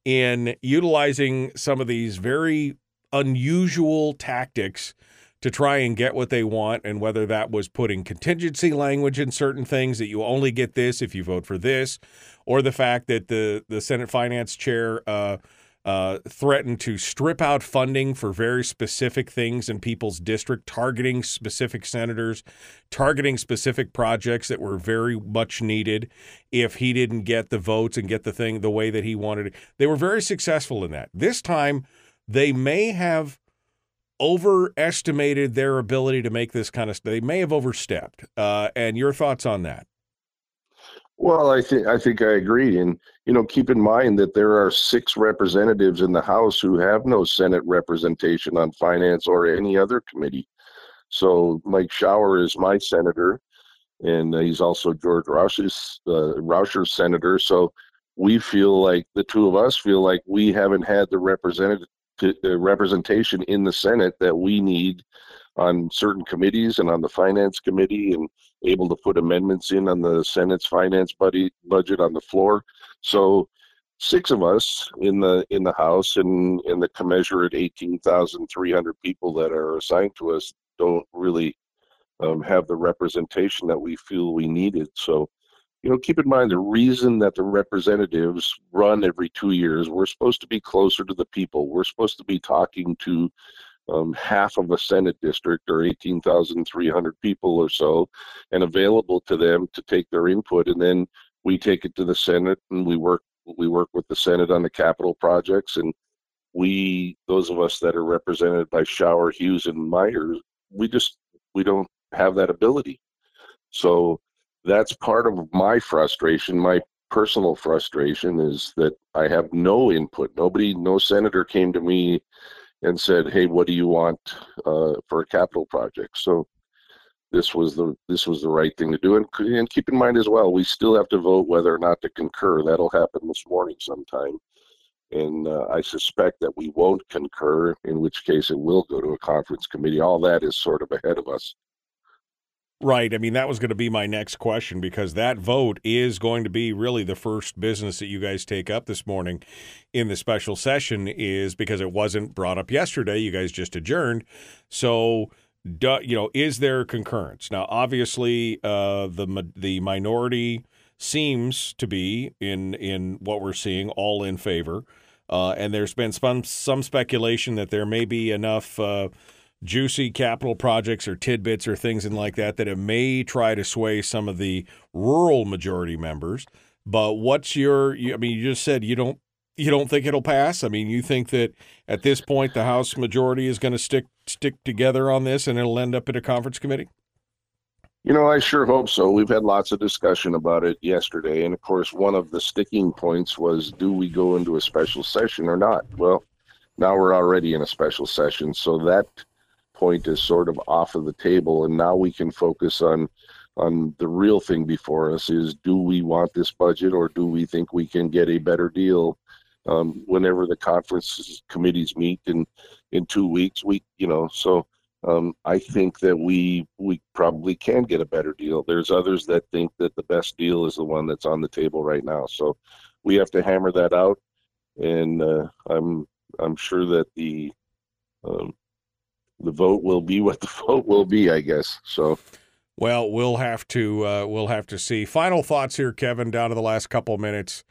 in utilizing some of these very unusual tactics to try and get what they want, and whether that was putting contingency language in certain things that you only get this if you vote for this, or the fact that the the Senate Finance Chair uh, uh, threatened to strip out funding for very specific things in people's district, targeting specific senators, targeting specific projects that were very much needed. If he didn't get the votes and get the thing the way that he wanted they were very successful in that. This time, they may have overestimated their ability to make this kind of. They may have overstepped. Uh, and your thoughts on that? Well, I think I think I agree, and you know, keep in mind that there are six representatives in the House who have no Senate representation on finance or any other committee. So Mike Shower is my senator, and he's also George Roush's uh, Rauscher's senator. So we feel like the two of us feel like we haven't had the representative representation in the Senate that we need on certain committees and on the finance committee and able to put amendments in on the Senate's finance budget budget on the floor. So six of us in the in the House and in the commensurate eighteen thousand three hundred people that are assigned to us don't really um, have the representation that we feel we needed. So you know, keep in mind the reason that the representatives run every two years, we're supposed to be closer to the people. We're supposed to be talking to um, half of a Senate district or 18,300 people or so and available to them to take their input. And then we take it to the Senate and we work, we work with the Senate on the capital projects. And we, those of us that are represented by Shower, Hughes, and Myers, we just, we don't have that ability. So that's part of my frustration. My personal frustration is that I have no input. Nobody, no senator came to me and said, "Hey, what do you want uh, for a capital project?" So this was the this was the right thing to do. And, and keep in mind as well, we still have to vote whether or not to concur. That'll happen this morning sometime. And uh, I suspect that we won't concur, in which case it will go to a conference committee. All that is sort of ahead of us. Right. I mean, that was going to be my next question because that vote is going to be really the first business that you guys take up this morning in the special session, is because it wasn't brought up yesterday. You guys just adjourned. So, you know, is there concurrence? Now, obviously, uh, the the minority seems to be in in what we're seeing all in favor, uh, and there's been some some speculation that there may be enough. Uh, juicy capital projects or tidbits or things and like that that it may try to sway some of the rural majority members. But what's your? I mean, you just said you don't you don't think it'll pass. I mean, you think that at this point the House majority is going to stick stick together on this and it'll end up at a conference committee. You know, I sure hope so. We've had lots of discussion about it yesterday. And of course, one of the sticking points was do we go into a special session or not? Well, now we're already in a special session. So that point is sort of off of the table. And now we can focus on on the real thing before us is do we want this budget or do we think we can get a better deal um, whenever the conference committees meet in in two weeks we you know so um, I think that we we probably can get a better deal. There's others that think that the best deal is the one that's on the table right now. So we have to hammer that out, and uh, I'm I'm sure that the um, the vote will be what the vote will be. I guess so. Well, we'll have to uh, we'll have to see. Final thoughts here, Kevin. Down to the last couple minutes.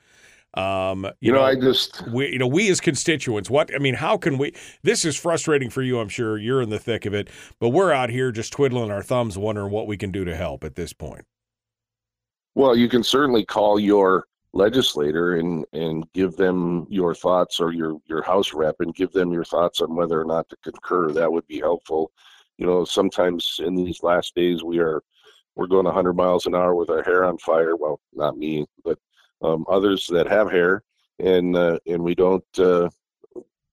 Um, you, You know, I just we you know we as constituents what i mean how can we this is frustrating for you i'm sure you're in the thick of it but we're out here just twiddling our thumbs wondering what we can do to help at this point Well, you can certainly call your legislator and and give them your thoughts or your your house rep and give them your thoughts on whether or not to concur that would be helpful you know, sometimes in these last days we are we're going 100 miles an hour with our hair on fire. Well, not me, but um, others that have hair, and uh, and we don't uh,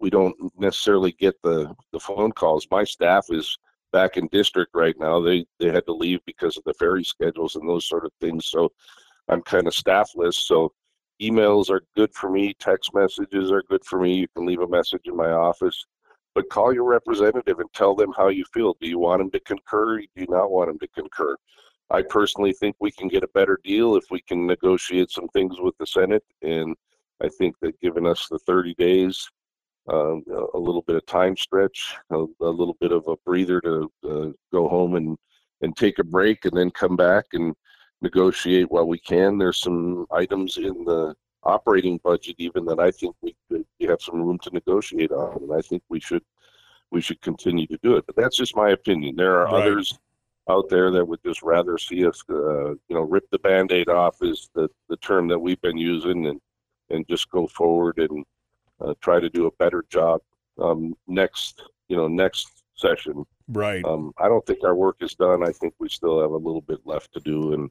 we don't necessarily get the the phone calls. My staff is back in district right now. They they had to leave because of the ferry schedules and those sort of things. So I'm kind of staffless. So emails are good for me. Text messages are good for me. You can leave a message in my office. But call your representative and tell them how you feel. Do you want them to concur? Do you not want them to concur? I personally think we can get a better deal if we can negotiate some things with the Senate. And I think that given us the 30 days, um, a little bit of time stretch, a, a little bit of a breather to uh, go home and, and take a break and then come back and negotiate while we can. There's some items in the operating budget even that I think we could we have some room to negotiate on, and I think we should we should continue to do it. But that's just my opinion. There are Right. others out there that would just rather see us, uh, you know, rip the band-aid off is the, the term that we've been using and, and just go forward and uh, try to do a better job um, next, you know, next session. Right. Um, I don't think our work is done. I think we still have a little bit left to do. And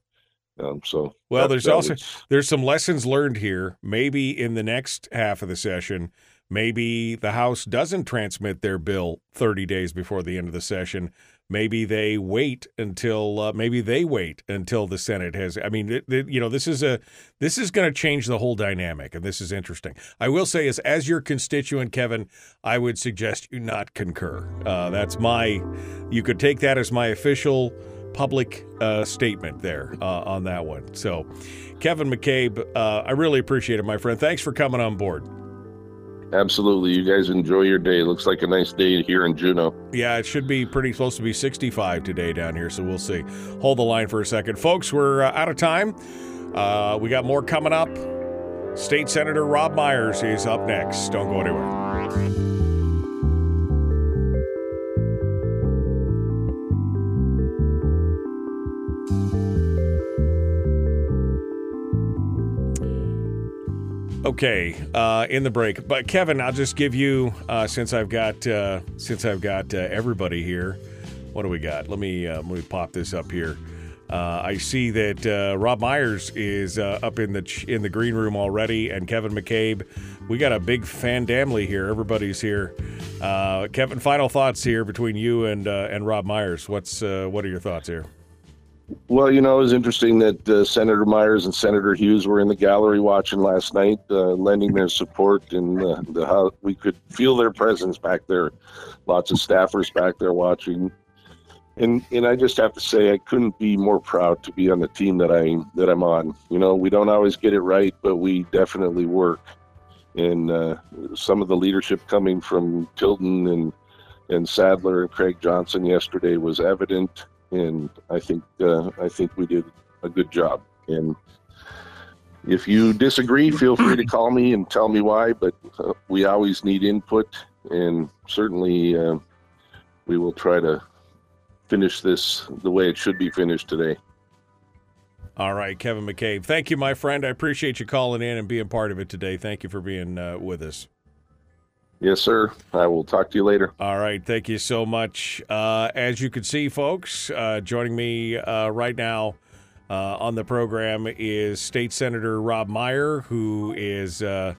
um, so, Well, that- there's that also was- there's some lessons learned here. Maybe in the next half of the session, maybe the House doesn't transmit their bill 30 days before the end of the session. Maybe they wait until uh, maybe they wait until the Senate has. I mean, it, it- you know, this is a this is going to change the whole dynamic, and this is interesting. I will say, as as your constituent, Kevin, I would suggest you not concur. Uh, that's my. You could take that as my official public uh, statement there uh, on that one. So, Kevin McCabe, uh, I really appreciate it, my friend. Thanks for coming on board. absolutely. You guys enjoy your day. Looks like a nice day here in Juneau. Yeah, it should be pretty close to be 65 today down here, so we'll see. Hold the line for a second. Folks, we're uh, out of time. Uh, we got more coming up. State Senator Robb Myers is up next. Don't go anywhere. Okay, uh, in the break, but Kevin, I'll just give you uh, since I've got uh, since I've got uh, everybody here. What do we got? Let me uh, let me pop this up here. Uh, I see that Robb Myers is up in the ch- in the green room already, and Kevin McCabe. We got a big fan family here. Everybody's here. Kevin, final thoughts here between you and and Robb Myers. What's what are your thoughts here? Well, you know, it was interesting that uh, Senator Myers and Senator Hughes were in the gallery watching last night, uh, lending their support, and uh, the, we could feel their presence back there. Lots of staffers back there watching, and and I just have to say, I couldn't be more proud to be on the team that I that I'm on. You know, we don't always get it right, but we definitely work. And uh, some of the leadership coming from Tilton and and Saddler and Craig Johnson yesterday was evident and I think uh, I think we did a good job. And if you disagree, feel free to call me and tell me why. But uh, we always need input, and certainly uh, we will try to finish this the way it should be finished today. All right, Kevin McCabe. Thank you, my friend. I appreciate you calling in and being part of it today. Thank you for being uh, with us. Yes, sir. I will talk to you later. All right, thank you so much. Uh, as you can see, folks, uh, joining me uh, right now uh, on the program is State Senator Rob Meyer, who is uh,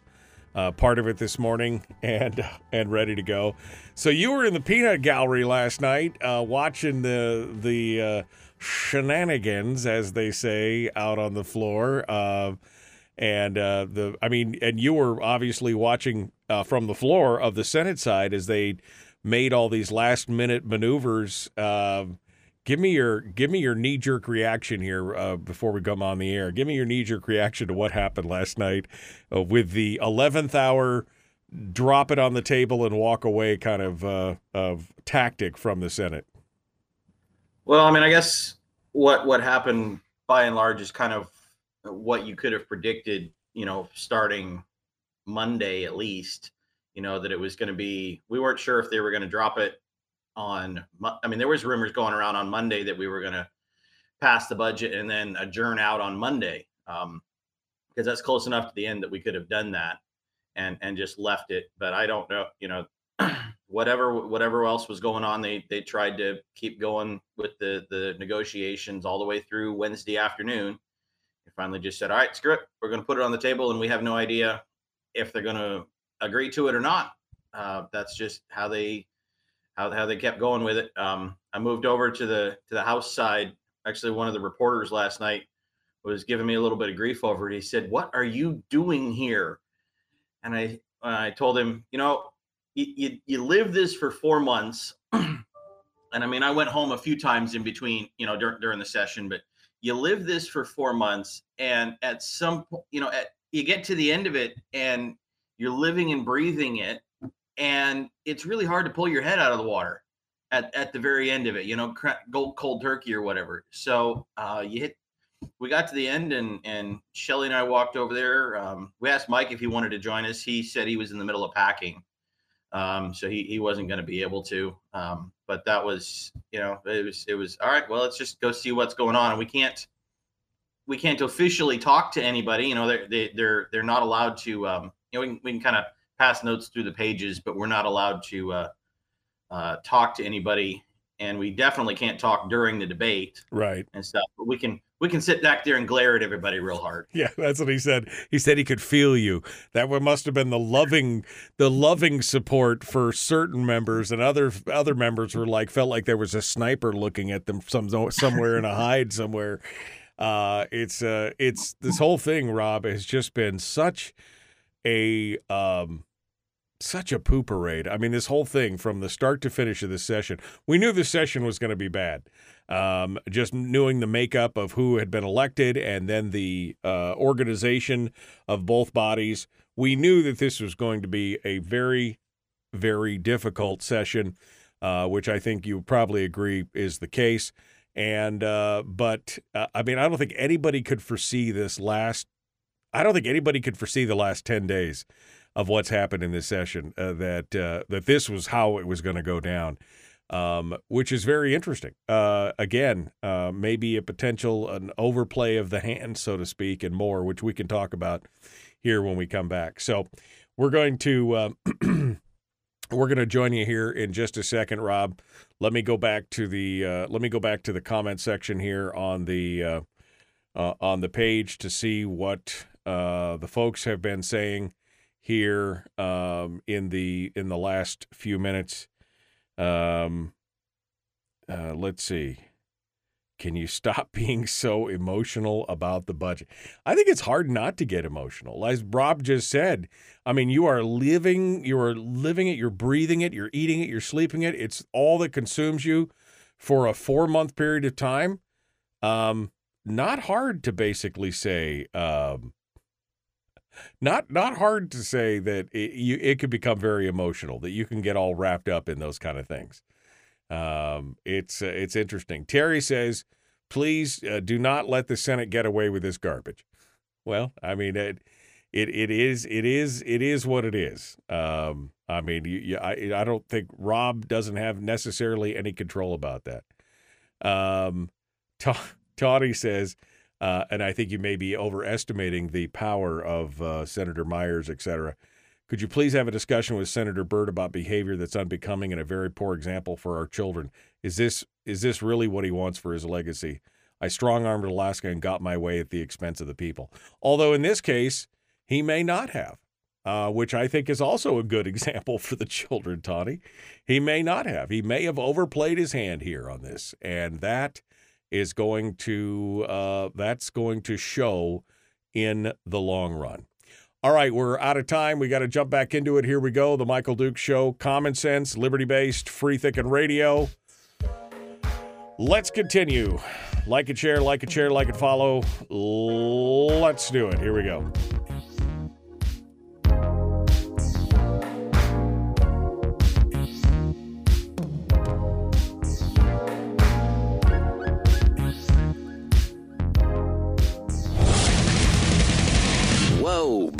uh, part of it this morning and and ready to go. So you were in the peanut gallery last night, watching the the shenanigans, as they say, out on the floor. And uh, the I mean, and you were obviously watching uh, from the floor of the Senate side as they made all these last minute maneuvers. Uh, give me your give me your knee jerk reaction here uh, before we come on the air. Give me your knee jerk reaction to what happened last night uh, with the eleventh hour drop it on the table and walk away kind of uh, of tactic from the Senate. Well, I mean, I guess what what happened by and large is kind of what you could have predicted, you know, starting Monday at least, you know, that it was going to be we weren't sure if they were going to drop it on I mean, there was rumors going around on Monday that we were going to pass the budget and then adjourn out on Monday. Um because that's close enough to the end that we could have done that and and just left it, but I don't know, you know, whatever whatever else was going on, they they tried to keep going with the the negotiations all the way through Wednesday afternoon. Finally just said, "All right, screw it. We're going to put it on the table, and we have no idea if they're going to agree to it or not." Uh, that's just how they how how they kept going with it. Um, I moved over to the to the house side. Actually, one of the reporters last night was giving me a little bit of grief over it. He said, "What are you doing here?" And I I told him, you know, you you, you live this for four months, and I mean, I went home a few times in between, you know, during during the session, but you live this for four months, and at some point, you know, at you get to the end of it, and you're living and breathing it, and it's really hard to pull your head out of the water at, at the very end of it, you know, cold, cold turkey or whatever. So uh, you hit, we got to the end and, and Shelley and I walked over there. Um, we asked Mike if he wanted to join us. He said he was in the middle of packing. Um, so he, he wasn't going to be able to, um, but that was, you know, it was, it was, all right, well, let's just go see what's going on. And we can't, we can't officially talk to anybody, you know, they're, they, they're, they're not allowed to, um, you know, we can, we can kind of pass notes through the pages, but we're not allowed to uh, uh, talk to anybody, and we definitely can't talk during the debate, right, and stuff. But we can we can sit back there and glare at everybody real hard. Yeah, that's what he said. He said he could feel you. That must have been the loving the loving support for certain members, and other other members were like felt like there was a sniper looking at them some somewhere in a hide somewhere. Uh, it's uh, it's this whole thing, Robb, has just been such a um, such a poo parade. I mean, this whole thing from the start to finish of this session, we knew the session was going to be bad. Um, just knowing the makeup of who had been elected and then the uh, organization of both bodies, we knew that this was going to be a very, very difficult session, uh, which I think you probably agree is the case. And, uh, but uh, I mean, I don't think anybody could foresee this last. I don't think anybody could foresee the last 10 days of what's happened in this session uh, that uh, that this was how it was going to go down, um, which is very interesting. Uh, again, uh, maybe a potential an overplay of the hand, so to speak, and more, which we can talk about here when we come back. So we're going to. Uh, we're going to join you here in just a second, Robb. Let me go back to the uh, let me go back to the comment section here on the on the page to see what the folks have been saying here um, in the in the last few minutes. Um, uh, let's see. Can you stop being so emotional about the budget? I think it's hard not to get emotional. As Robb just said, I mean, you are living, you are living it, you're breathing it, you're eating it, you're sleeping it. It's all that consumes you for a four month period of time. Um, not hard to basically say, um, not not hard to say that it, you, it could become very emotional that you can get all wrapped up in those kind of things. Um, it's uh, it's interesting. Terry says, "Please uh, do not let the Senate get away with this garbage." Well, I mean it. It it is it is it is what it is. Um, I mean, you, you, I I don't think Robb doesn't have necessarily any control about that. Um, Tawny says uh, and I think you may be overestimating the power of uh, Senator Myers, et cetera. Could you please have a discussion with Senator Bert about behavior that's unbecoming and a very poor example for our children? Is this is this really what he wants for his legacy? I strong armed Alaska and got my way at the expense of the people. Although in this case, he may not have, uh, which I think is also a good example for the children, Tawny. He may not have. He may have overplayed his hand here on this, and that is going to uh, that's going to show in the long run. All right, we're out of time. We got to jump back into it. Here we go. The Michael Duke Show, common sense, liberty based, free thinking radio. Let's continue. Like it, share, like it, share, like it, follow. Let's do it. Here we go.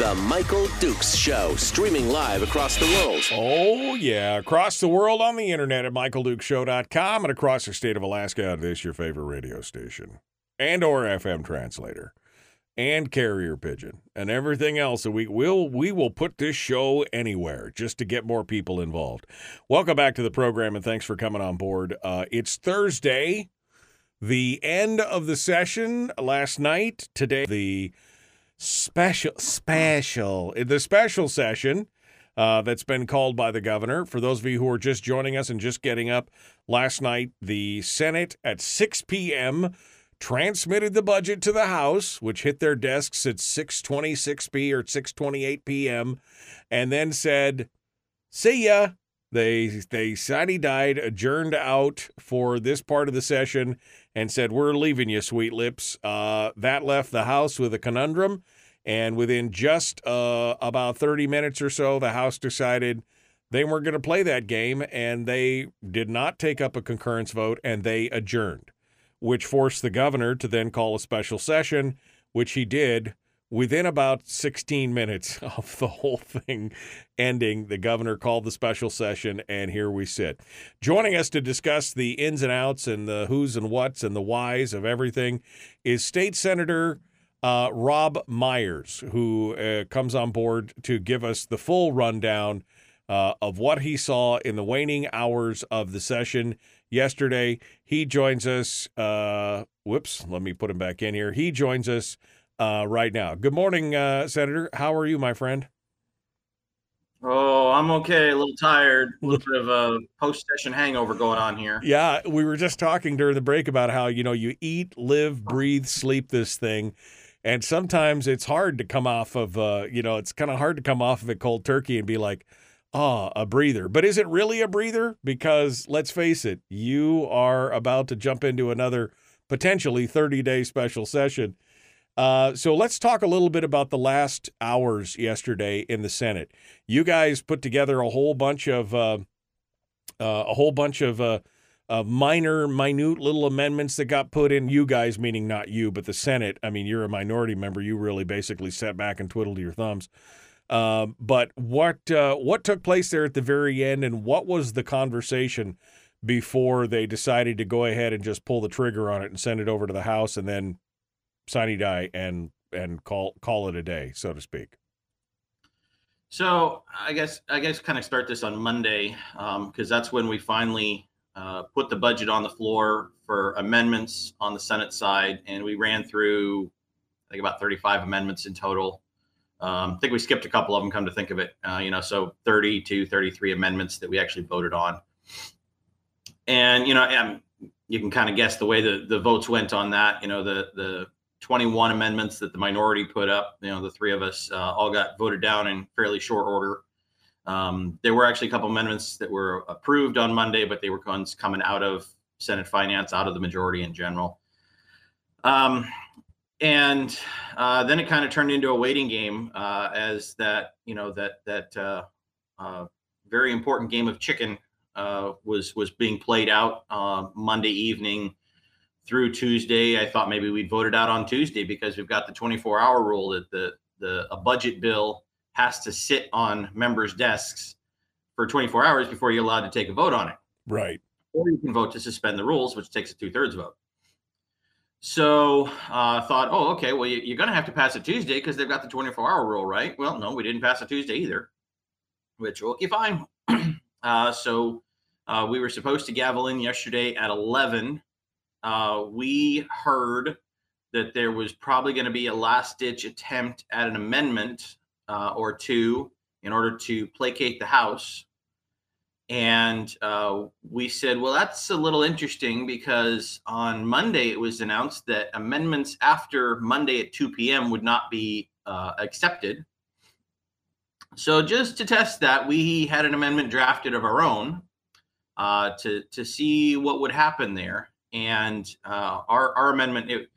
The Michael Dukes Show, streaming live across the world. Oh, yeah. Across the world on the internet at michaeldukeshow.com and across the state of Alaska on this, your favorite radio station and or FM translator and carrier pigeon and everything else that we will we will put this show anywhere just to get more people involved. Welcome back to the program and thanks for coming on board. Uh, it's Thursday, the end of the session last night. Today, the special special the special session. Uh, that's been called by the governor. For those of you who are just joining us and just getting up, last night the Senate at 6 p.m transmitted the budget to the House, which hit their desks at 6:26 p or 6:28 p.m., and then said, "See ya." They they sine died, adjourned out for this part of the session, and said, "We're leaving you, sweet lips." Uh, that left the House with a conundrum, and within just uh, about 30 minutes or so, the House decided they weren't going to play that game, and they did not take up a concurrence vote, and they adjourned which forced the governor to then call a special session, which he did within about 16 minutes of the whole thing ending. The governor called the special session, and here we sit. Joining us to discuss the ins and outs and the who's and what's and the whys of everything is State Senator. Uh, Robb Myers, who uh, comes on board to give us the full rundown uh, of what he saw in the waning hours of the session yesterday. He joins us. Uh, whoops, let me put him back in here. He joins us uh, right now. Good morning, uh, Senator. How are you, my friend? Oh, I'm okay. A little tired. A little bit of a post-session hangover going on here. Yeah, we were just talking during the break about how you know you eat, live, breathe, sleep this thing, and sometimes it's hard to come off of. Uh, you know, it's kind of hard to come off of it cold turkey and be like, ah, a breather. But is it really a breather? Because let's face it, you are about to jump into another potentially 30 day special session. Uh, so let's talk a little bit about the last hours yesterday in the Senate. You guys put together a whole bunch of uh, uh, a whole bunch of uh, minor, minute little amendments that got put in. You guys, meaning not you, but the Senate. I mean, you're a minority member. You really basically sat back and twiddled your thumbs. Um, but what uh, what took place there at the very end, and what was the conversation before they decided to go ahead and just pull the trigger on it and send it over to the House, and then sine die and and call call it a day, so to speak? So I guess I guess kind of start this on Monday because um, that's when we finally uh, put the budget on the floor for amendments on the Senate side, and we ran through I think about 35 amendments in total. Um, I think we skipped a couple of them. Come to think of it, uh, you know, so 30 to 33 amendments that we actually voted on, and you know, and you can kind of guess the way the the votes went on that. You know, the the 21 amendments that the minority put up. You know, the three of us uh, all got voted down in fairly short order. Um, there were actually a couple amendments that were approved on Monday, but they were ones coming out of Senate Finance, out of the majority in general. Um, and uh, then it kind of turned into a waiting game uh, as that you know that that uh, uh very important game of chicken uh, was was being played out Monday evening through Tuesday. I thought maybe we'd vote it out on Tuesday because we've got the 24 hour rule that the the a budget bill has to sit on members' desks for 24 hours before you're allowed to take a vote on it. Right. Or you can vote to suspend the rules, which takes a two thirds vote. So I uh, thought, oh, okay, well, you, are going to have to pass it Tuesday because they've got the 24 hour rule, right? Well, no, we didn't pass it Tuesday either, which, okay, fine. uh, so uh, we were supposed to gavel in yesterday at 11. Uh, we heard that there was probably going to be a last ditch attempt at an amendment uh, or two in order to placate the House. And uh, we said, well, that's a little interesting because on Monday it was announced that amendments after Monday at 2 p.m. would not be uh, accepted. So just to test that, we had an amendment drafted of our own uh, to to see what would happen there. And uh, our our amendment it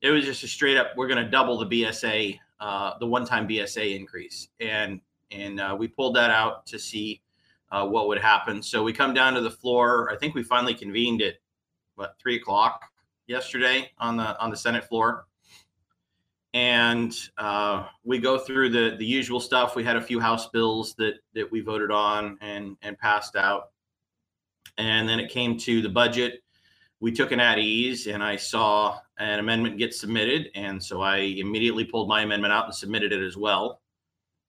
it was just a straight up we're going to double the BSA uh, the one time BSA increase, and and uh, we pulled that out to see uh, what would happen. So we come down to the floor. I think we finally convened at what three o'clock yesterday on the on the Senate floor and uh, we go through the the usual stuff. We had a few House bills that that we voted on and and passed out, and then it came to the budget. We took an at ease, and I saw an amendment get submitted, and so I immediately pulled my amendment out and submitted it as well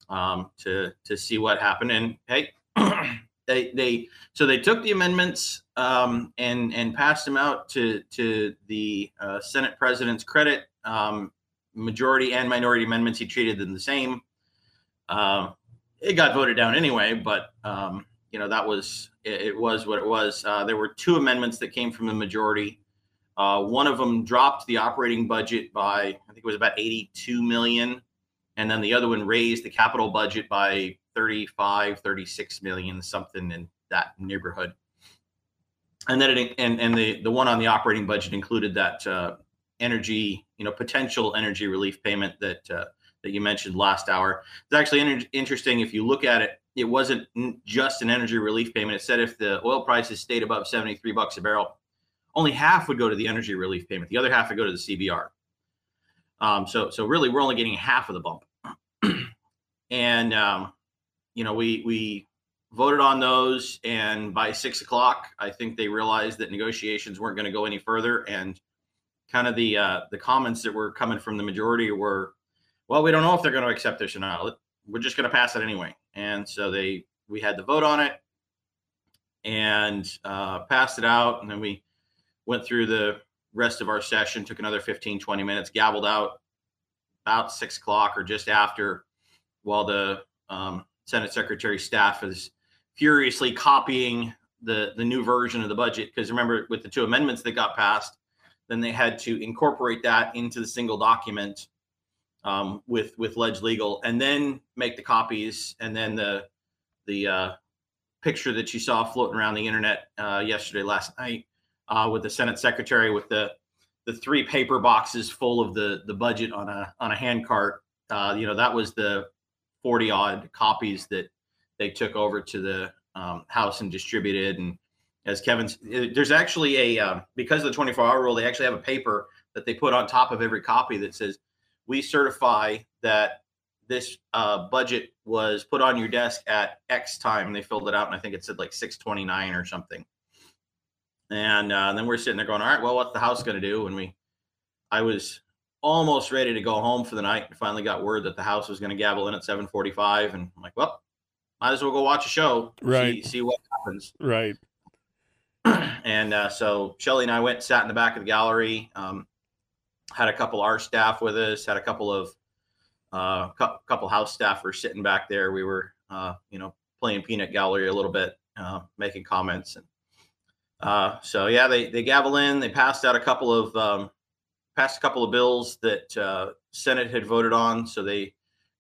um, to to see what happened. And hey, they they so they took the amendments um, and and passed them out to to the uh, Senate President's credit. Um, majority and minority amendments, he treated them the same. Uh, it got voted down anyway, but um, you know that was it, it, was what it was. Uh, there were two amendments that came from the majority. Uh, one of them dropped the operating budget by I think it was about 82 million, and then the other one raised the capital budget by 35, 36 million, something in that neighborhood. And then it and and the the one on the operating budget included that uh, energy, you know, potential energy relief payment that uh, that you mentioned last hour. It's actually in- interesting if you look at it. It wasn't just an energy relief payment. It said if the oil prices stayed above 73 bucks a barrel, only half would go to the energy relief payment. The other half would go to the CBR. Um, so, so really, we're only getting half of the bump. and um, you know, we we voted on those, and by six o'clock, I think they realized that negotiations weren't going to go any further, and kind of the uh, the comments that were coming from the majority were, well, we don't know if they're going to accept this or not. We're just going to pass it anyway. And so they we had the vote on it and uh, passed it out, and then we went through the rest of our session, took another 15, 20 minutes, gabbled out about six o'clock or just after, while the um, Senate Secretary staff is furiously copying the the new version of the budget. Because remember, with the two amendments that got passed, then they had to incorporate that into the single document um, with with Ledge Legal, and then make the copies, and then the the uh, picture that you saw floating around the internet uh, yesterday, last night, uh, with the Senate Secretary with the the three paper boxes full of the the budget on a on a hand cart. Uh, you know that was the forty odd copies that they took over to the um, House and distributed, and as Kevin's, there's actually a uh, because of the 24 hour rule, they actually have a paper that they put on top of every copy that says, "We certify that this uh, budget was put on your desk at X time." And they filled it out, and I think it said like 6:29 or something. And, uh, and then we're sitting there going, "All right, well, what's the house going to do?" And we, I was almost ready to go home for the night, and finally got word that the house was going to gavel in at 7:45, and I'm like, "Well." Might as well go watch a show, right? See, see what happens, right? and uh, so Shelley and I went, sat in the back of the gallery, um, had a couple of our staff with us, had a couple of uh, couple house staffers sitting back there. We were, uh, you know, playing peanut gallery a little bit, uh, making comments, and uh, so yeah, they they gavel in. They passed out a couple of um, passed a couple of bills that uh, Senate had voted on, so they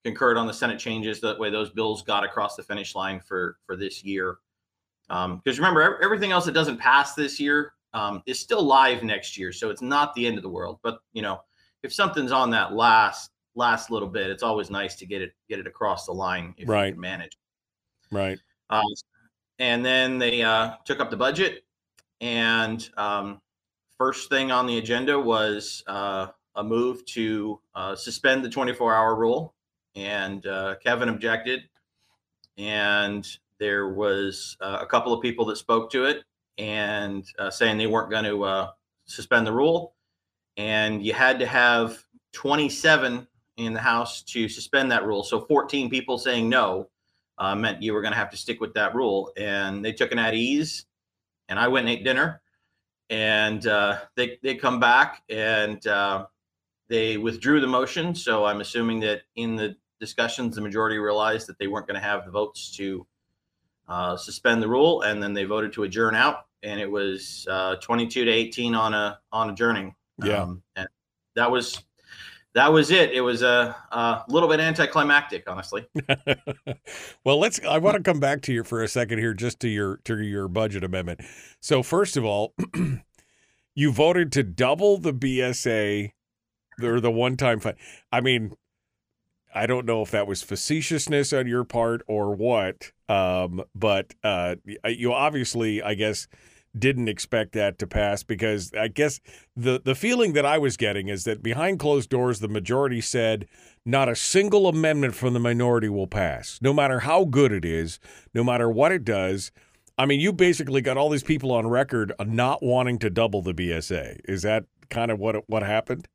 concurred on the Senate changes. That way, those bills got across the finish line for for this year. Because um, remember, everything else that doesn't pass this year um, is still live next year, so it's not the end of the world. But you know, if something's on that last last little bit, it's always nice to get it get it across the line if right. you can manage. Right. Um, and then they uh, took up the budget, and um, first thing on the agenda was uh, a move to uh, suspend the 24 hour rule, and uh, Kevin objected, and there was uh, a couple of people that spoke to it and uh, saying they weren't going to uh, suspend the rule. And you had to have 27 in the House to suspend that rule. So 14 people saying no uh, meant you were going to have to stick with that rule. And they took an at ease. And I went and ate dinner. And uh, they, they come back and uh, they withdrew the motion. So I'm assuming that in the discussions, the majority realized that they weren't going to have the votes to uh, suspend the rule, and then they voted to adjourn out, and it was uh, 22 to 18 on a on adjourning. Yeah, um, and that was that was it. It was a, a little bit anticlimactic, honestly. well, let's. I want to come back to you for a second here, just to your to your budget amendment. So first of all, you voted to double the BSA or the one-time fund. I mean, I don't know if that was facetiousness on your part or what, um, but uh, you obviously, I guess, didn't expect that to pass because I guess the the feeling that I was getting is that behind closed doors, the majority said not a single amendment from the minority will pass, no matter how good it is, no matter what it does. I mean, you basically got all these people on record not wanting to double the BSA. Is that kind of what what happened?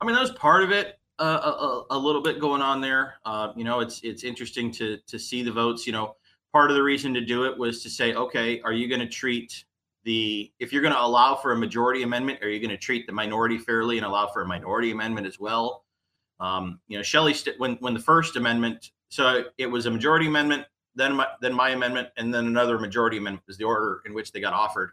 I mean, that was part of it. Uh, a, a, little bit going on there. Uh, you know, it's it's interesting to to see the votes. You know, part of the reason to do it was to say, okay, are you going to treat the if you're going to allow for a majority amendment, are you going to treat the minority fairly and allow for a minority amendment as well? Um, you know, Shelley st- when when the first amendment, so it was a majority amendment, then my, then my amendment, and then another majority amendment was the order in which they got offered.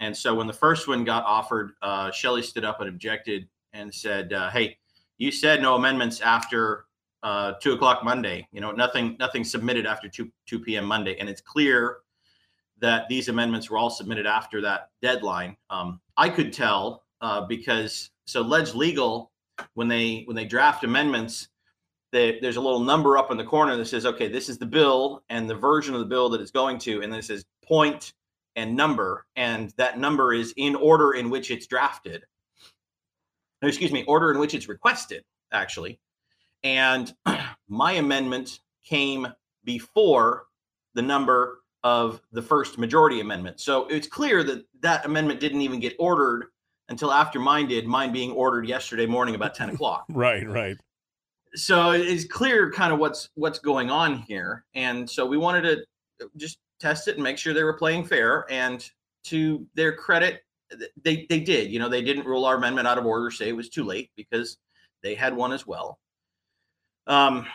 And so when the first one got offered, uh, Shelley stood up and objected and said, uh, "Hey, you said no amendments after uh, two o'clock Monday. You know, nothing nothing submitted after two two p.m. Monday, and it's clear that these amendments were all submitted after that deadline. Um, I could tell uh, because so Ledge Legal when they when they draft amendments." They, there's a little number up in the corner that says, okay, this is the bill and the version of the bill that it's going to. And then it says point and number. And that number is in order in which it's drafted excuse me, order in which it's requested, actually. And my amendment came before the number of the first majority amendment. So it's clear that that amendment didn't even get ordered until after mine did, mine being ordered yesterday morning about 10 o'clock. right, right. So it's clear kind of what's what's going on here. And so we wanted to just test it and make sure they were playing fair. And to their credit, they they did. You know, they didn't rule our amendment out of order, say it was too late because they had one as well. Um,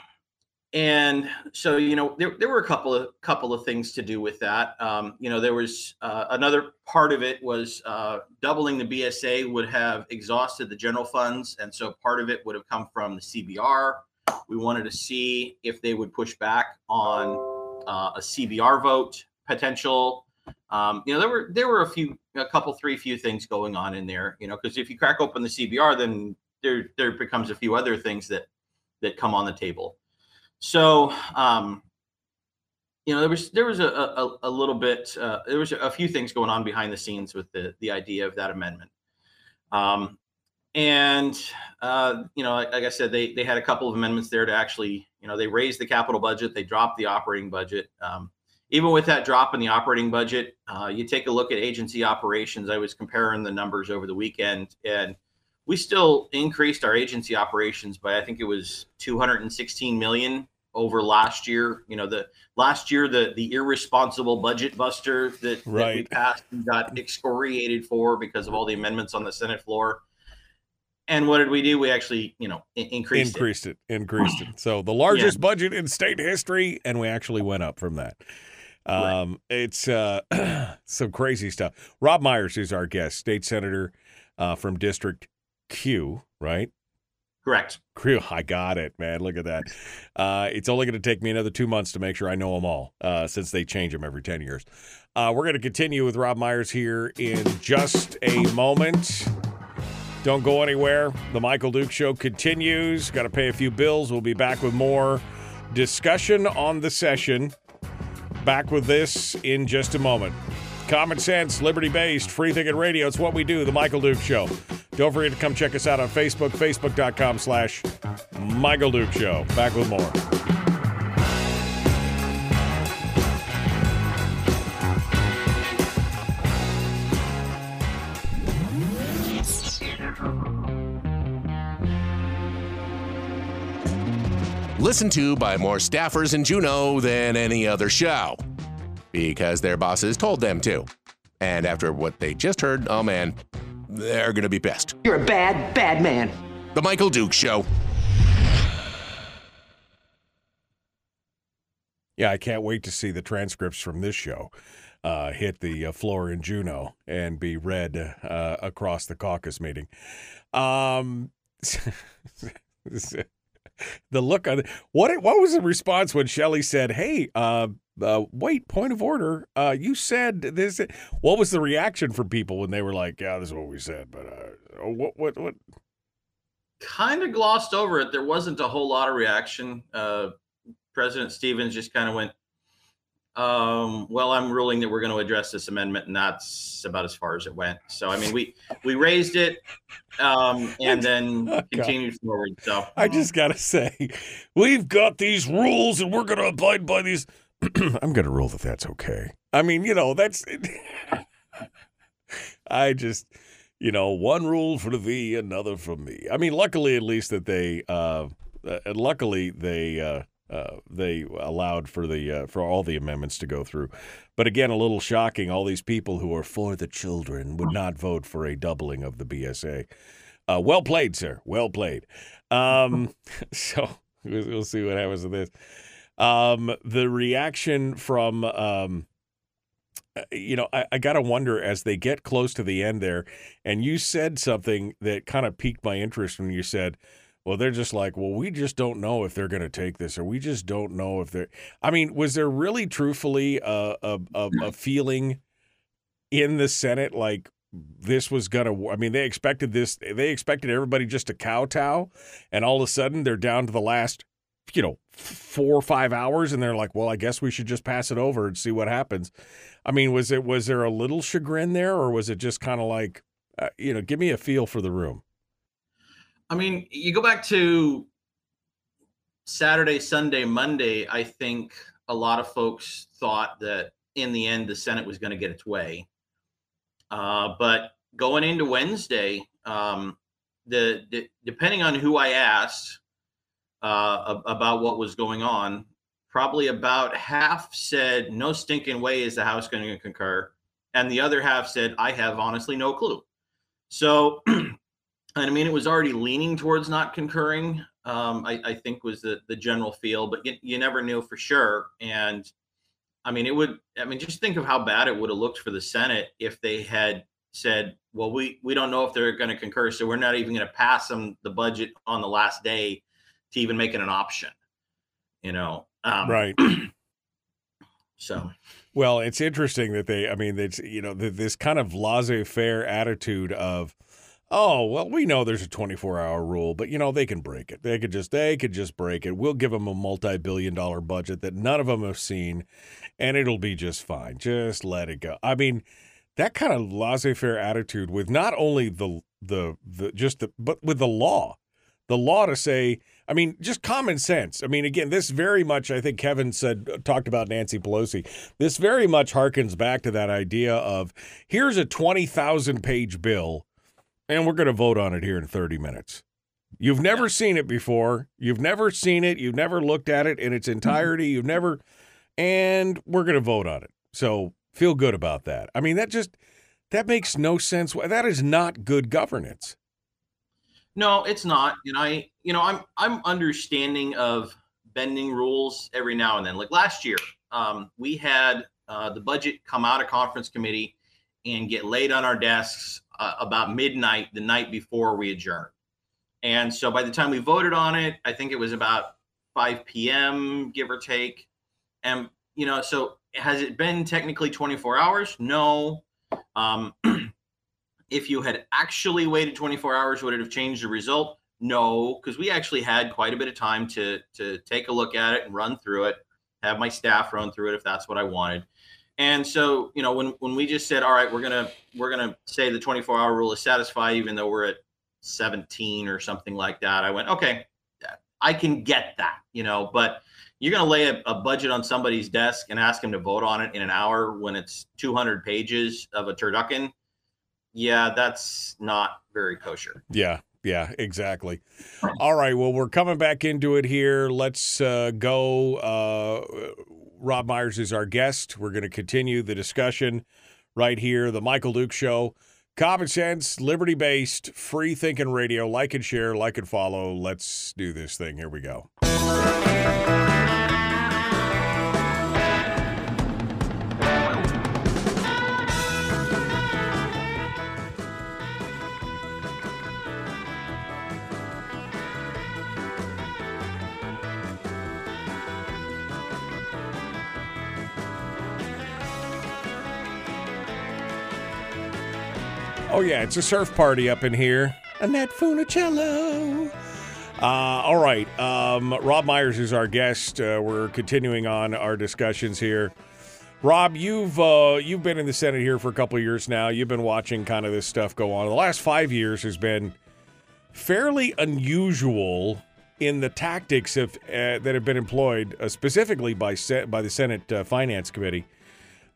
and so you know there, there were a couple of couple of things to do with that. Um, you know, there was uh, another part of it was uh, doubling the BSA would have exhausted the general funds, and so part of it would have come from the CBR. We wanted to see if they would push back on uh, a CBR vote potential um, you know, there were there were a few, a couple, three, few things going on in there. You know, because if you crack open the CBR, then there there becomes a few other things that that come on the table. So, um, you know, there was there was a a, a little bit uh, there was a few things going on behind the scenes with the the idea of that amendment. Um, and uh, you know, like, like, I said, they they had a couple of amendments there to actually, you know, they raised the capital budget, they dropped the operating budget. Um, even with that drop in the operating budget, uh, you take a look at agency operations. I was comparing the numbers over the weekend, and we still increased our agency operations by I think it was 216 million over last year. You know, the last year the the irresponsible budget buster that, right. that we passed and got excoriated for because of all the amendments on the Senate floor. And what did we do? We actually, you know, increased increased it, it increased it. So the largest yeah. budget in state history, and we actually went up from that. Um, right. It's uh, some crazy stuff. Robb Myers is our guest, state senator uh, from District Q, right? Correct. Q. I got it, man. Look at that. Uh, it's only going to take me another two months to make sure I know them all, uh, since they change them every ten years. Uh, we're going to continue with Robb Myers here in just a moment. Don't go anywhere. The Michael Duke Show continues. Got to pay a few bills. We'll be back with more discussion on the session. Back with this in just a moment. Common sense, liberty based, free thinking radio. It's what we do, The Michael Duke Show. Don't forget to come check us out on Facebook, facebook.com slash Michael Duke Show. Back with more. listened to by more staffers in Juneau than any other show because their bosses told them to. And after what they just heard, oh man, they're going to be pissed. You're a bad, bad man. The Michael Duke Show. Yeah, I can't wait to see the transcripts from this show uh, hit the uh, floor in Juneau and be read uh, across the caucus meeting. Um, the look on what what was the response when Shelley said, "Hey, uh, wait, point of order. Uh, you said this." What was the reaction from people when they were like, "Yeah, this is what we said," but uh, what what what? Kind of glossed over it. There wasn't a whole lot of reaction. Uh, President Stevens just kind of went, um, well, I'm ruling that we're going to address this amendment, and that's about as far as it went. So, I mean, we we raised it, um, and then oh, continued forward. So, I just got to say, we've got these rules, and we're going to abide by these. I'm going to rule that that's okay. I mean, you know, that's. I just, you know, one rule for thee, another for me. I mean, luckily, at least that they, uh, uh luckily they. Uh, uh, they allowed for the uh, for all the amendments to go through. But again, a little shocking. All these people who are for the children would not vote for a doubling of the BSA. Uh, well played, sir. Well played. Um, so we'll see what happens with this. Um, the reaction from um, uh, you know, I, I got to wonder as they get close to the end there, and you said something that kind of piqued my interest when you said, well, they're just like, well, we just don't know if they're going to take this, or we just don't know if they're. I mean, was there really, truthfully, a a, a, a feeling in the Senate like this was going to? I mean, they expected this. They expected everybody just to kowtow, and all of a sudden they're down to the last, you know, four or five hours, and they're like, well, I guess we should just pass it over and see what happens. I mean, was it was there a little chagrin there, or was it just kind of like, uh, you know, give me a feel for the room? I mean, you go back to Saturday, Sunday, Monday. I think a lot of folks thought that in the end the Senate was going to get its way. Uh, but going into Wednesday, um, the, the, depending on who I asked uh, about what was going on, probably about half said no stinking way is the House going to concur, and the other half said I have honestly no clue. So and I mean, it was already leaning towards not concurring. Um, I, I, think was the the general feel, but you, you never knew for sure. And I mean, it would. I mean, just think of how bad it would have looked for the Senate if they had said, "Well, we we don't know if they're going to concur, so we're not even going to pass them the budget on the last day to even make it an option." You know, um, right? so. Well, it's interesting that they. I mean, it's you know this kind of laissez-faire attitude of Oh, well, we know there's a 24-hour rule, but you know, they can break it. They could just they could just break it. We'll give them a multi-billion dollar budget that none of them have seen and it'll be just fine. Just let it go. I mean, that kind of laissez-faire attitude with not only the the the just the but with the law. The law to say, I mean, just common sense. I mean, again, this very much, I think Kevin said, talked about Nancy Pelosi. This very much harkens back to that idea of here's a 20,000 page bill and we're going to vote on it here in 30 minutes. You've never yeah. seen it before. You've never seen it. You've never looked at it in its mm-hmm. entirety. You've never, and we're going to vote on it. So feel good about that. I mean, that just, that makes no sense. That is not good governance. No, it's not. And I, you know, I'm, I'm understanding of bending rules every now and then. Like last year, um, we had uh, the budget come out of conference committee and get laid on our desks uh, about midnight the night before we adjourned. And so by the time we voted on it, I think it was about 5 p.m., give or take. And, you know, so has it been technically 24 hours? No. Um, if you had actually waited 24 hours, would it have changed the result? No, because we actually had quite a bit of time to to take a look at it and run through it, have my staff run through it if that's what I wanted. And so, you know, when when we just said, all right, we're gonna we're gonna say the 24 hour rule is satisfied, even though we're at 17 or something like that, I went, okay, I can get that, you know, but you're to lay a, a, budget on somebody's desk and ask them to vote on it in an hour when it's 200 pages of a turducken. Yeah, that's not very kosher. Yeah, yeah, exactly. All right, well, we're coming back into it here. Let's uh, go. Uh, Robb Myers is our guest. We're going to continue the discussion right here, the Michael Duke Show. Common sense, liberty based, free thinking radio. Like and share, like and follow. Let's do this thing. Here we go. Yeah, it's a surf party up in here. Annette Funicello. Uh, all right, um, Robb Myers is our guest. Uh, we're continuing on our discussions here. Robb, you've uh, you've been in the Senate here for a couple years now. You've been watching kind of this stuff go on. The last five years has been fairly unusual in the tactics of uh, that have been employed, uh, specifically by by the Senate uh, Finance Committee,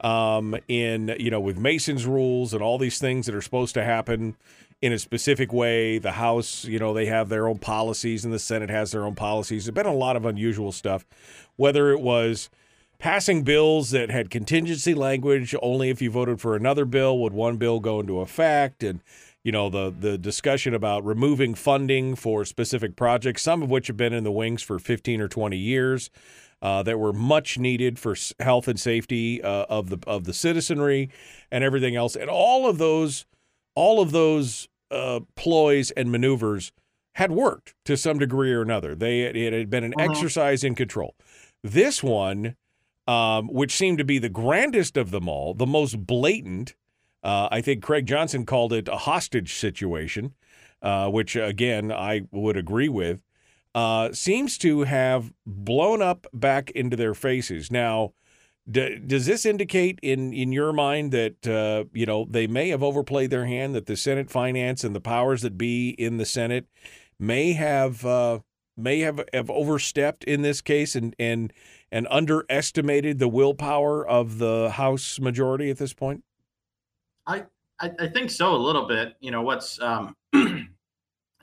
um, in you know with Mason's rules and all these things that are supposed to happen in a specific way. The House, you know, they have their own policies, and the Senate has their own policies. There's been a lot of unusual stuff, whether it was passing bills that had contingency language only if you voted for another bill would one bill go into effect and you know the the discussion about removing funding for specific projects some of which have been in the wings for 15 or 20 years uh, that were much needed for health and safety uh, of the of the citizenry and everything else and all of those all of those uh, ploys and maneuvers had worked to some degree or another they it had been an uh-huh. exercise in control this one um, which seemed to be the grandest of them all, the most blatant. Uh, I think Craig Johnson called it a hostage situation, uh, which again I would agree with. Uh, seems to have blown up back into their faces. Now, d- does this indicate in in your mind that uh, you know they may have overplayed their hand? That the Senate finance and the powers that be in the Senate may have uh, may have, have overstepped in this case and and and underestimated the willpower of the House majority at this point? I I, I think so a little bit. You know what's um,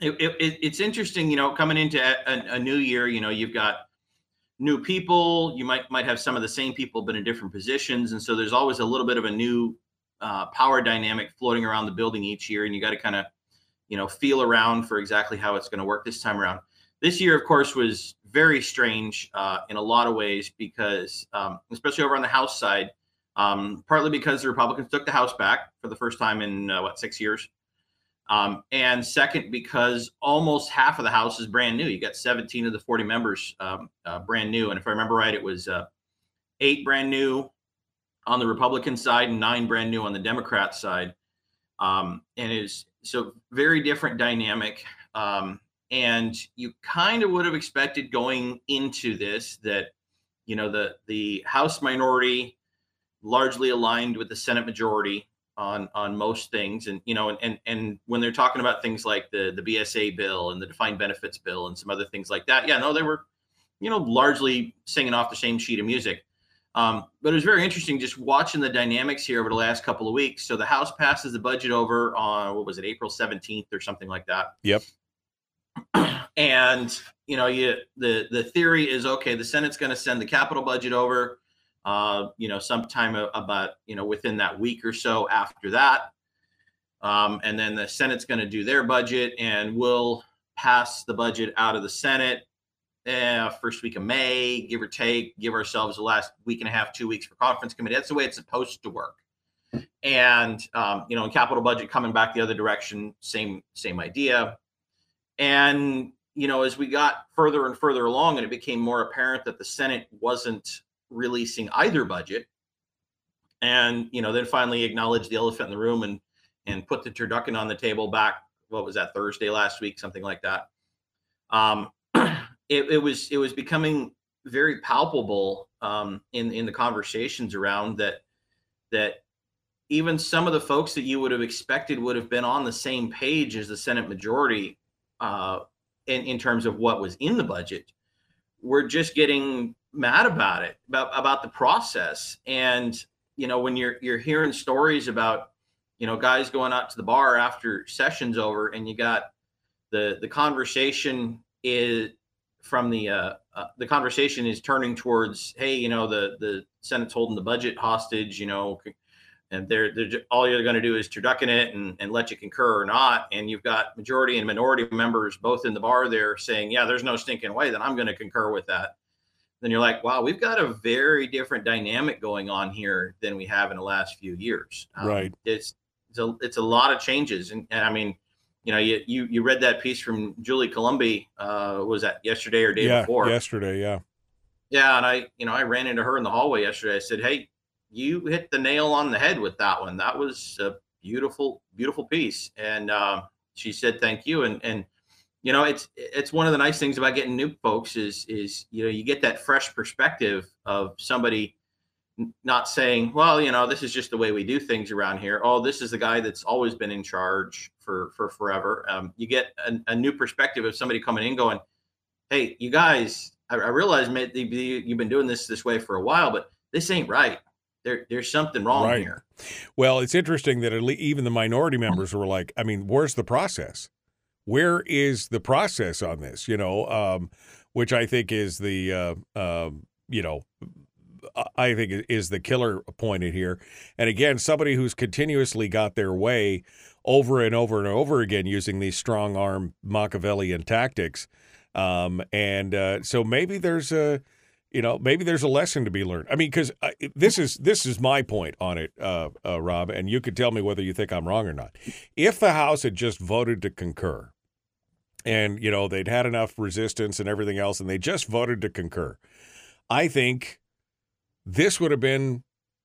it, it, it's interesting. You know, coming into a, a, new year, you know, you've got new people. You might might have some of the same people, but in different positions, and so there's always a little bit of a new uh, power dynamic floating around the building each year, and you got to kind of you know feel around for exactly how it's going to work this time around. This year, of course, was very strange uh, in a lot of ways because, um, especially over on the House side, um, partly because the Republicans took the House back for the first time in uh, what six years, um, and second because almost half of the House is brand new. You got 17 of the 40 members um, uh, brand new, and if I remember right, it was uh, eight brand new on the Republican side and nine brand new on the Democrat side, um, and is so very different dynamic. Um, and you kind of would have expected going into this that you know the the house minority largely aligned with the senate majority on on most things. And you know and and, and when they're talking about things like the the bsa bill and the defined benefits bill and some other things like that yeah no they were you know largely singing off the same sheet of music. Um, but it was very interesting just watching the dynamics here over the last couple of weeks. So the house passes the budget over on what was it april 17th or something like that. Yep. And you know, you the the theory is okay. The Senate's going to send the capital budget over, uh, you know, sometime about you know within that week or so after that, um, and then the Senate's going to do their budget, and we'll pass the budget out of the Senate eh, first week of May, give or take. Give ourselves the last week and a half, two weeks for conference committee. That's the way it's supposed to work. And um, you know, in capital budget coming back the other direction, same same idea. And, you know, as we got further and further along, and it became more apparent that the Senate wasn't releasing either budget, and, you know, then finally acknowledge the elephant in the room and and put the turducken on the table back, what was that, Thursday last week, something like that. Um, it, it was it was becoming very palpable um, in in the conversations around that that even some of the folks that you would have expected would have been on the same page as the Senate majority uh, in, in terms of what was in the budget. We're just getting mad about it, about, about the process. And, you know, when you're, you're hearing stories about, you know, guys going out to the bar after session's over and you got the, the conversation is from the, uh, uh, the conversation is turning towards, Hey, you know, the, the Senate's holding the budget hostage, you know, and they're, they're just, all you're going to do is turducken it and, and let you concur or not. And you've got majority and minority members both in the bar there saying, yeah, there's no stinking way that I'm going to concur with that. Then you're like, wow, we've got a very different dynamic going on here than we have in the last few years. Um, right. It's, it's a, it's a lot of changes. And, and I mean, you know, you, you, you read that piece from Julie Coulombe, uh, was that yesterday or day yeah, before? Yesterday. Yeah. Yeah. And I, you know, I ran into her in the hallway yesterday. I said, Hey, you hit the nail on the head with that one. That was a beautiful, beautiful piece. And uh, she said thank you. And and you know, it's it's one of the nice things about getting new folks is is you know you get that fresh perspective of somebody not saying, well, you know, this is just the way we do things around here. Oh, this is the guy that's always been in charge for for forever. Um, you get a, a, new perspective of somebody coming in going, hey, you guys, I, I realize you've been doing this this way for a while, but this ain't right. There, there's something wrong right. here. Well, it's interesting that even the minority members were like, I mean, where's the process? Where is the process on this? You know, um, which I think is the, uh, uh, you know, I think is the killer point in here. And again, somebody who's continuously got their way over and over and over again using these strong arm Machiavellian tactics. Um, and uh, so maybe there's a, you know, maybe there's a lesson to be learned. I mean, because this is this is my point on it, uh, uh, Robb, and you could tell me whether you think I'm wrong or not. If the House had just voted to concur, and you know they'd had enough resistance and everything else, and they just voted to concur, I think this would have been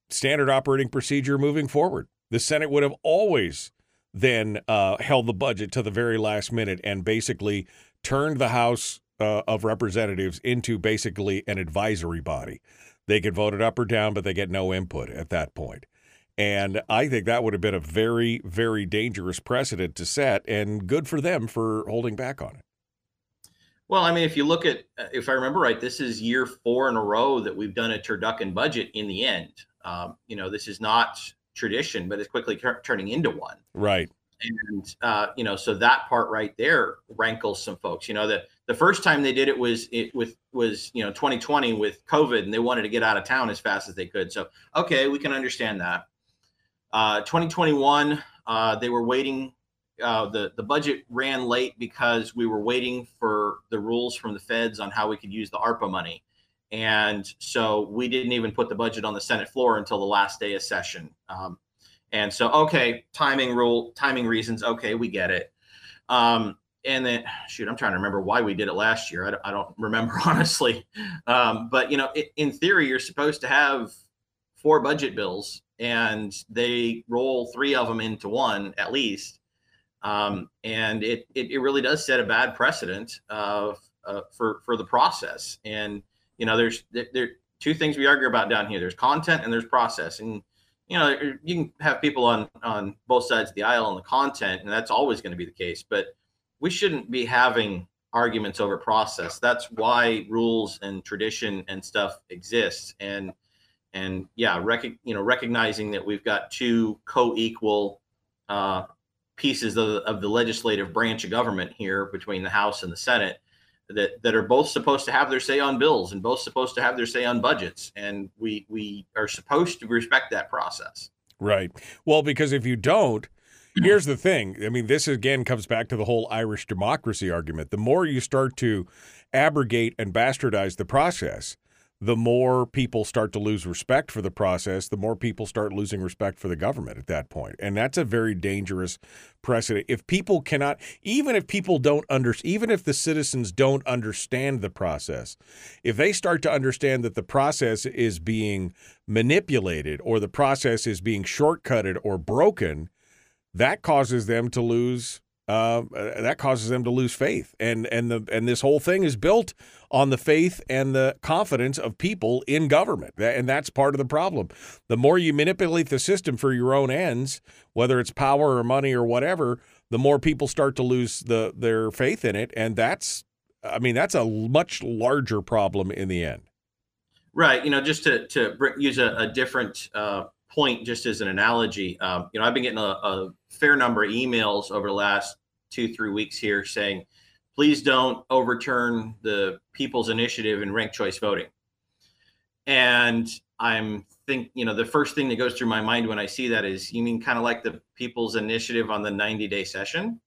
standard operating procedure moving forward. The Senate would have always then uh, held the budget to the very last minute and basically turned the House uh, of Representatives into basically an advisory body. They could vote it up or down, but they get no input at that point. And I think that would have been a very, very dangerous precedent to set, and good for them for holding back on it. Well, I mean, if you look at, uh, if I remember right, this is year four in a row that we've done a turducken budget in the end. Um, you know, this is not tradition, but it's quickly tur- turning into one. Right. And uh, you know, so that part right there rankles some folks. You know, the the first time they did it was it with was you know 2020 with COVID, and they wanted to get out of town as fast as they could. So okay, we can understand that. Uh, 2021, uh, they were waiting uh, the the budget ran late because we were waiting for the rules from the feds on how we could use the ARPA money, and so we didn't even put the budget on the Senate floor until the last day of session. Um, and so, okay, timing rule, timing reasons. Okay, we get it. Um, and then, shoot, I'm trying to remember why we did it last year. I don't, I don't remember honestly. Um, but you know, it, in theory, you're supposed to have four budget bills, and they roll three of them into one at least um, and it, it, it really does set a bad precedent uh, uh, for for the process. And you know, there's there, there two things we argue about down here. There's content and there's process. And you know, you can have people on on both sides of the aisle on the content, and that's always going to be the case. But we shouldn't be having arguments over process. That's why rules and tradition and stuff exists. And and yeah, rec- you know, recognizing that we've got two co-equal uh, pieces of, of the legislative branch of government here between the House and the Senate that that are both supposed to have their say on bills and both supposed to have their say on budgets. And we we are supposed to respect that process. Right. Well because if you don't here's the thing. I mean this again comes back to the whole irish democracy argument. The more you start to abrogate and bastardize the process the more people start to lose respect for the process, the more people start losing respect for the government at that point. And that's a very dangerous precedent. If people cannot, even if people don't under, even if the citizens don't understand the process, if they start to understand that the process is being manipulated or the process is being shortcutted or broken, that causes them to lose uh, that causes them to lose faith. And and the and this whole thing is built on the faith and the confidence of people in government, and that's part of the problem. The more you manipulate the system for your own ends, whether it's power or money or whatever, the more people start to lose the their faith in it, and that's, I mean, that's a much larger problem in the end. Right. You know, just to to use a, a different. Uh, point just as an analogy um, you know i've been getting a, a, fair number of emails over the last two three weeks here saying please don't overturn the people's initiative in ranked choice voting. And i'm think you know the first thing that goes through my mind when i see that is you mean kind of like the people's initiative on the 90 day session?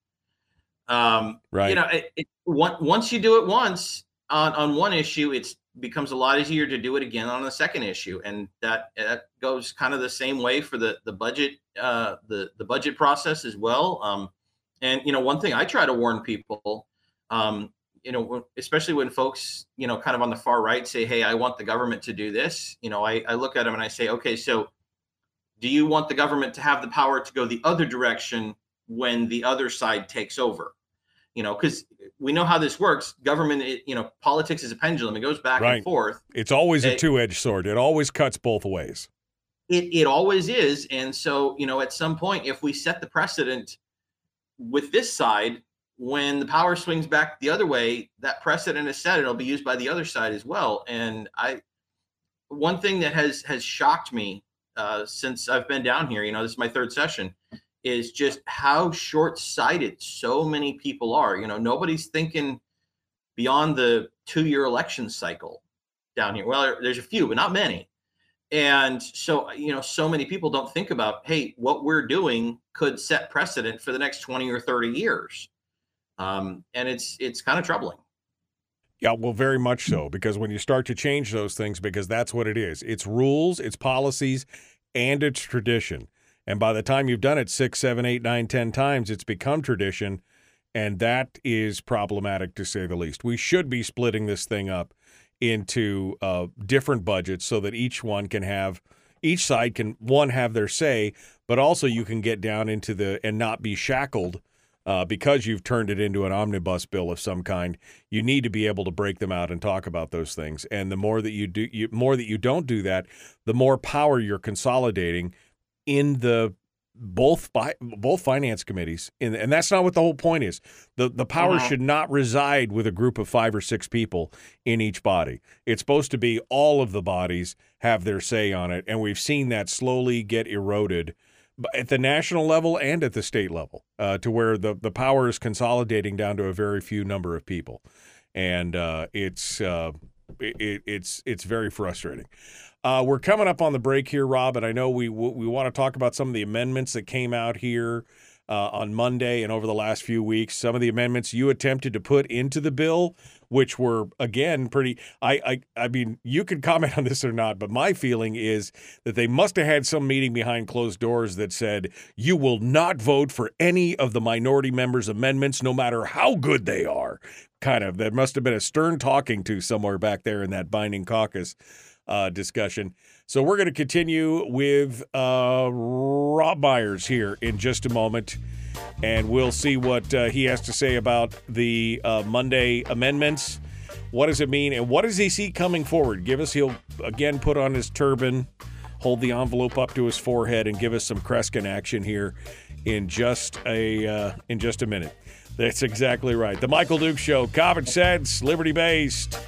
Um, right. you know it, it, once you do it once on, on one issue it's becomes a lot easier to do it again on the second issue and that that goes kind of the same way for the the budget uh the the budget process as well um and you know one thing i try to warn people um you know especially when folks you know kind of on the far right say hey i want the government to do this you know i, I look at them and i say okay so do you want the government to have the power to go the other direction when the other side takes over? You know, because we know how this works. Government, it, you know, politics is a pendulum; it goes back Right. and forth. It's always a two-edged sword. It always cuts both ways. It it always is, and so you know, at some point, if we set the precedent with this side, when the power swings back the other way, that precedent is set. and It'll be used by the other side as well. And I, one thing that has has shocked me uh, since I've been down here, you know, this is my third session, is just how short-sighted so many people are. You know, nobody's thinking beyond the two-year election cycle down here. Well, there's a few, but not many. And so, you know, so many people don't think about, hey, what we're doing could set precedent for the next 20 or 30 years. Um, and it's it's kind of troubling. Yeah, well, very much so, because when you start to change those things, because that's what it is it's rules, it's policies, and it's tradition. And by the time you've done it six, seven, eight, nine, ten times, it's become tradition. And that is problematic to say the least. We should be splitting this thing up into uh, different budgets so that each one can have, each side can, one, have their say, but also you can get down into the, and not be shackled uh, because you've turned it into an omnibus bill of some kind, you need to be able to break them out and talk about those things. And the more that you do, you, more that you don't do that, the more power you're consolidating in the both fi- both finance committees, and, and that's not what the whole point is. the The power Uh-huh. should not reside with a group of five or six people in each body. It's supposed to be all of the bodies have their say on it, and we've seen that slowly get eroded at the national level and at the state level, uh, to where the the power is consolidating down to a very few number of people, and uh, it's uh, it, it's it's very frustrating. Uh, we're coming up on the break here, Robb, and I know we we want to talk about some of the amendments that came out here uh, on Monday and over the last few weeks. Some of the amendments you attempted to put into the bill, which were again pretty. I I I mean, you could comment on this or not, but my feeling is that they must have had some meeting behind closed doors that said you will not vote for any of the minority members' amendments, no matter how good they are. Kind of. There must have been a stern talking to somewhere back there in that binding caucus uh, discussion. So we're going to continue with uh, Robb Myers here in just a moment, and we'll see what uh, he has to say about the uh, Monday amendments. What does it mean, and what does he see coming forward? Give us. He'll again put on his turban, hold the envelope up to his forehead, and give us some Kreskin action here in just a uh, in just a minute. That's exactly right. The Michael Duke Show, common sense, liberty based.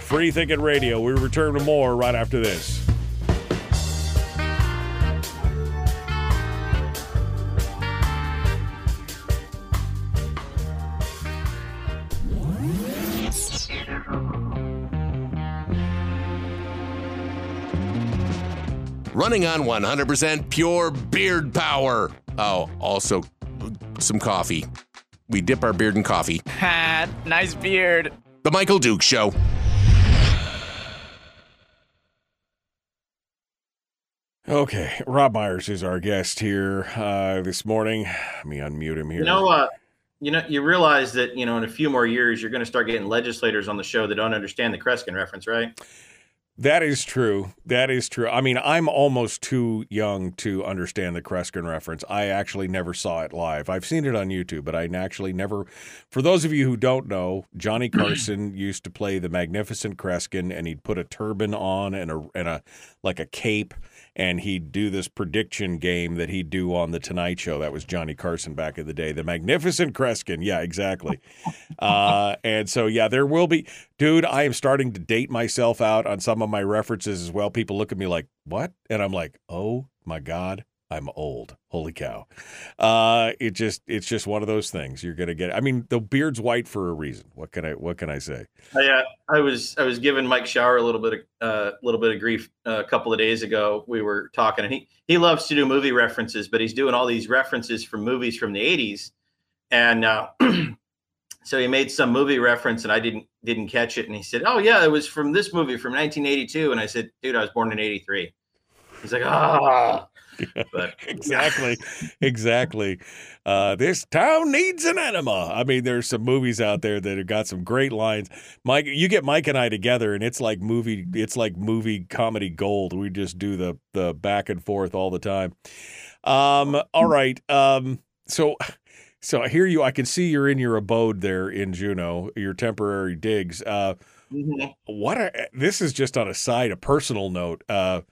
Free Thinking Radio. We return to more right after this. Running on 100% pure beard power. Oh, also some coffee. We dip our beard in coffee. Ha, nice beard. The Michael Duke Show. Okay, Robb Myers is our guest here uh, this morning. Let me unmute him here. You know, uh, you know, you realize that you know in a few more years you're going to start getting legislators on the show that don't understand the Kreskin reference, right? That is true. That is true. I mean, I'm almost too young to understand the Kreskin reference. I actually never saw it live. I've seen it on YouTube, but I actually never. For those of you who don't know, Johnny Carson used to play the Magnificent Kreskin, and he'd put a turban on and a and a like a cape, and he'd do this prediction game that he'd do on the Tonight Show. That was Johnny Carson back in the day. The Magnificent Kreskin. Yeah, exactly. Uh, and so, yeah, there will be, dude. I am starting to date myself out on some of my references as well. People look at me like, "What?" And I'm like, "Oh my god." I'm old. Holy cow. Uh it just it's just one of those things. You're gonna get I mean, the beard's white for a reason. What can I what can I say? I, uh, I was I was giving Mike Shower a little bit of uh, little bit of grief uh, a couple of days ago. We were talking, and he he loves to do movie references, but he's doing all these references from movies from the '80s, and uh, so he made some movie reference, and I didn't didn't catch it, and he said, "Oh yeah, it was from this movie from 1982," and I said, "Dude, I was born in '83." He's like, "Ah." But exactly, exactly. Uh, this town needs an enema. I mean, there's some movies out there that have got some great lines. Mike, you get Mike and I together, and it's like movie. It's like movie comedy gold. We just do the the back and forth all the time. Um, all right. Um, so. So I hear you. I can see you're in your abode there in Juneau, your temporary digs. Uh, Mhm. what are, this is just on a side, a personal note. Uh,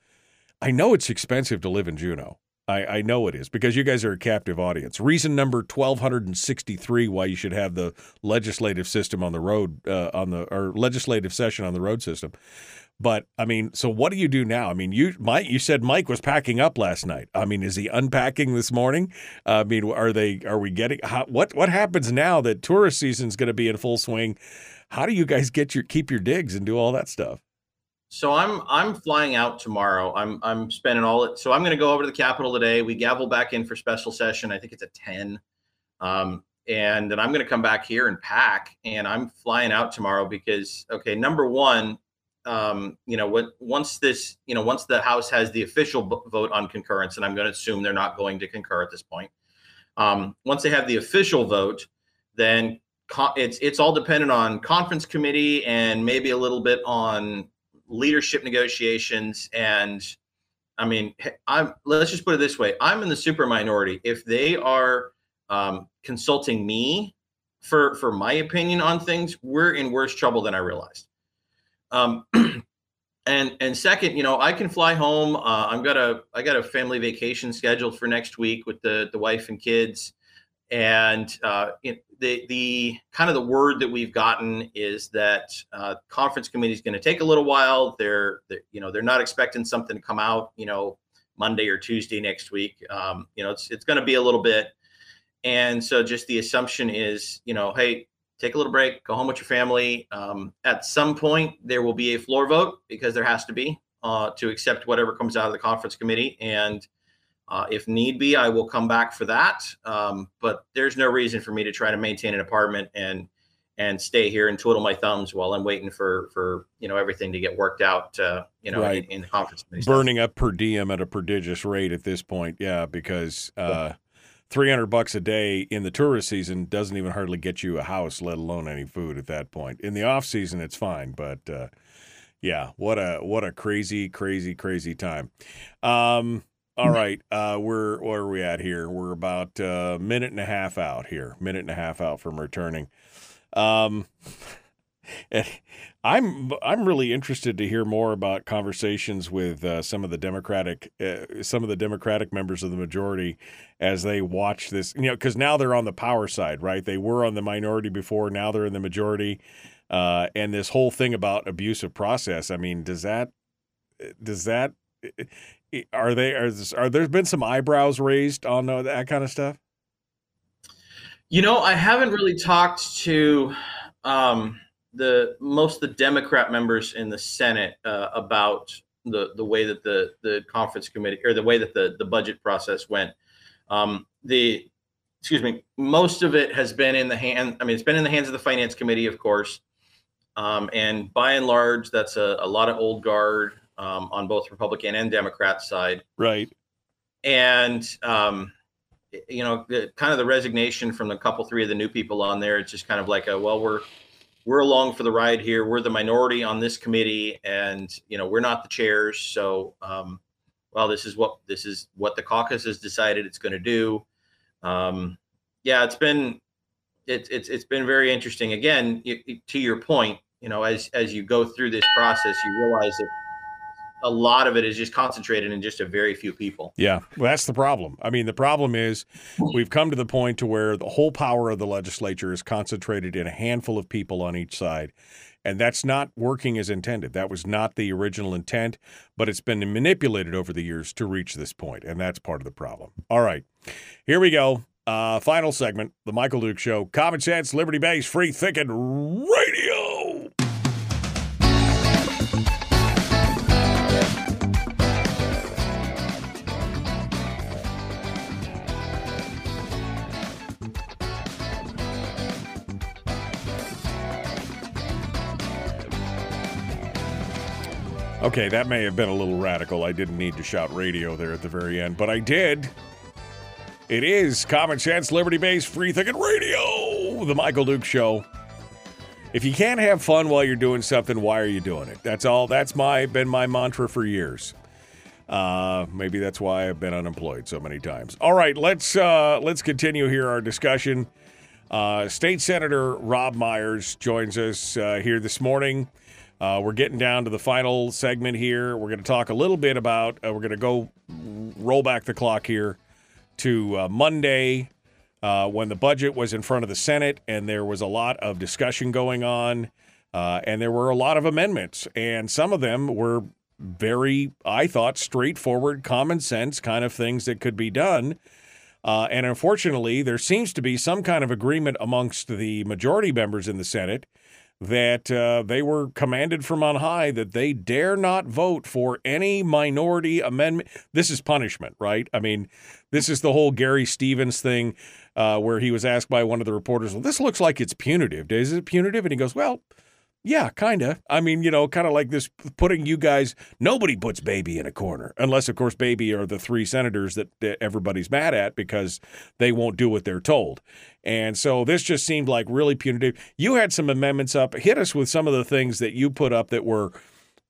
I know it's expensive to live in Juneau. I, I know it is because you guys are a captive audience. Reason number twelve hundred and sixty-three why you should have the legislative system on the road uh, on the or legislative session on the road system. But I mean, so what do you do now? I mean, you Mike, you said Mike was packing up last night. I mean, is he unpacking this morning? I mean, are they? Are we getting? How, what what happens now that tourist season's going to be in full swing? How do you guys get your keep your digs and do all that stuff? So I'm I'm flying out tomorrow. I'm I'm spending all it. So I'm going to go over to the Capitol today. We gavel back in for special session. I think it's a ten, um, and then I'm going to come back here and pack. And I'm flying out tomorrow because okay, number one, um, you know, what once this, you know, once the House has the official vo- vote on concurrence, and I'm going to assume they're not going to concur at this point. Um, once they have the official vote, then it's it's all dependent on conference committee and maybe a little bit on leadership negotiations and i mean i'm let's just put it this way. I'm in the super minority. If they are um, consulting me for for my opinion on things we're in worse trouble than i realized. Um, and and second you know i can fly home. Uh, i've got a i got a family vacation scheduled for next week with the the wife and kids and uh, it, the the kind of the word that we've gotten is that uh, conference committee is going to take a little while. They're, they're you know they're not expecting something to come out you know Monday or Tuesday next week. Um, you know it's it's going to be a little bit, and so just the assumption is you know hey take a little break, go home with your family. Um, at some point there will be a floor vote because there has to be uh, to accept whatever comes out of the conference committee and. Uh, if need be, I will come back for that. Um, but there's no reason for me to try to maintain an apartment and and stay here and twiddle my thumbs while I'm waiting for for you know everything to get worked out. Uh, you know, Right. in, in the conference committee. stuff. Burning up per diem at a prodigious rate at this point. Yeah, because uh, 300 bucks a day in the tourist season doesn't even hardly get you a house, let alone any food at that point. In the off season, it's fine, but uh, yeah, what a what a crazy, crazy, crazy time. Um, all right, uh, we're where are we at here? We're about a minute and a half out here, minute and a half out from returning. Um, I'm I'm really interested to hear more about conversations with uh, some of the Democratic uh, some of the Democratic members of the majority as they watch this. You know, because now they're on the power side, right? They were on the minority before, now they're in the majority. Uh, and this whole thing about abusive process. I mean, does that does that are they are, are there been some eyebrows raised on uh, that kind of stuff? You know, I haven't really talked to um, the most of the Democrat members in the Senate uh, about the the way that the the conference committee or the way that the the budget process went. Um, the excuse me, most of it has been in the hand. I mean, it's been in the hands of the finance committee, of course, um, and by and large, that's a, a lot of old guard um, on both Republican and Democrat side Right. and um, you know, the, kind of the resignation from the couple three of the new people on there. It's just kind of like a well, we're we're along for the ride here. We're the minority on this committee, and you know, we're not the chairs. So, um, well, this is what this is what the caucus has decided it's going to do. Um, yeah, it's been it's it's it's been very interesting. Again, y- y- to your point, you know, as as you go through this process, you realize that a lot of it is just concentrated in just a very few people. Yeah, well, that's the problem. I mean, the problem is we've come to the point to where the whole power of the legislature is concentrated in a handful of people on each side, and that's not working as intended. That was not the original intent, but it's been manipulated over the years to reach this point, and that's part of the problem. All right, here we go. Uh, final segment, the Michael Duke Show, Common Sense, Liberty Based, Free Thinking Radio. Okay, that may have been a little radical. I didn't need to shout radio there at the very end, but I did. It is Common Sense, Liberty Based, Free Thinking Radio, the Michael Duke Show. If you can't have fun while you're doing something, why are you doing it? That's all. That's my been my mantra for years. Uh, maybe that's why I've been unemployed so many times. All right, let's uh, let's continue here our discussion. Uh, State Senator Robb Myers joins us uh, here this morning. Uh, we're getting down to the final segment here. We're going to talk a little bit about. Uh, we're going to go roll back the clock here to uh, Monday uh, when the budget was in front of the Senate and there was a lot of discussion going on. Uh, and there were a lot of amendments, and some of them were very, I thought, straightforward, common sense kind of things that could be done. Uh, and unfortunately, there seems to be some kind of agreement amongst the majority members in the Senate that uh, they were commanded from on high that they dare not vote for any minority amendment. This is punishment, right? I mean, this is the whole Gary Stevens thing uh, where he was asked by one of the reporters, Well, this looks like it's punitive. Is it punitive? And he goes, Well, yeah, kind of. I mean, you know, kind of like this putting you guys, nobody puts baby in a corner, unless, of course, baby are the three senators that, everybody's mad at because they won't do what they're told. And so this just seemed like really punitive. You had some amendments up. Hit us with some of the things that you put up that were,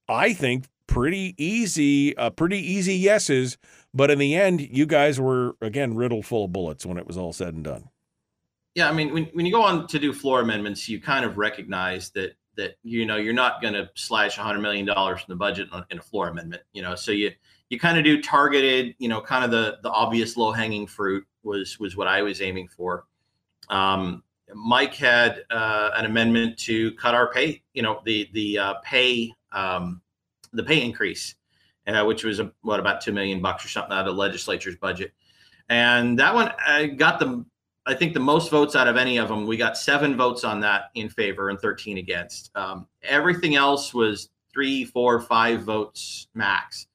I think, pretty easy, uh, pretty easy yeses. But in the end, you guys were, again, riddled full of bullets when it was all said and done. Yeah, I mean, when, when you go on to do floor amendments, you kind of recognize that that you know you're not going to slash 100 million dollars from the budget in a floor amendment you know? So you you kind of do targeted you know kind of the the obvious low hanging fruit was was what i was aiming for. Um, mike had uh, an amendment to cut our pay you know the the uh, pay um, the pay increase uh, which was a, what about 2 million bucks or something out of the legislature's budget. And that one I got the I think the most votes out of any of them. We got seven votes on that in favor and 13 against. Um, everything else was three, four, five votes max.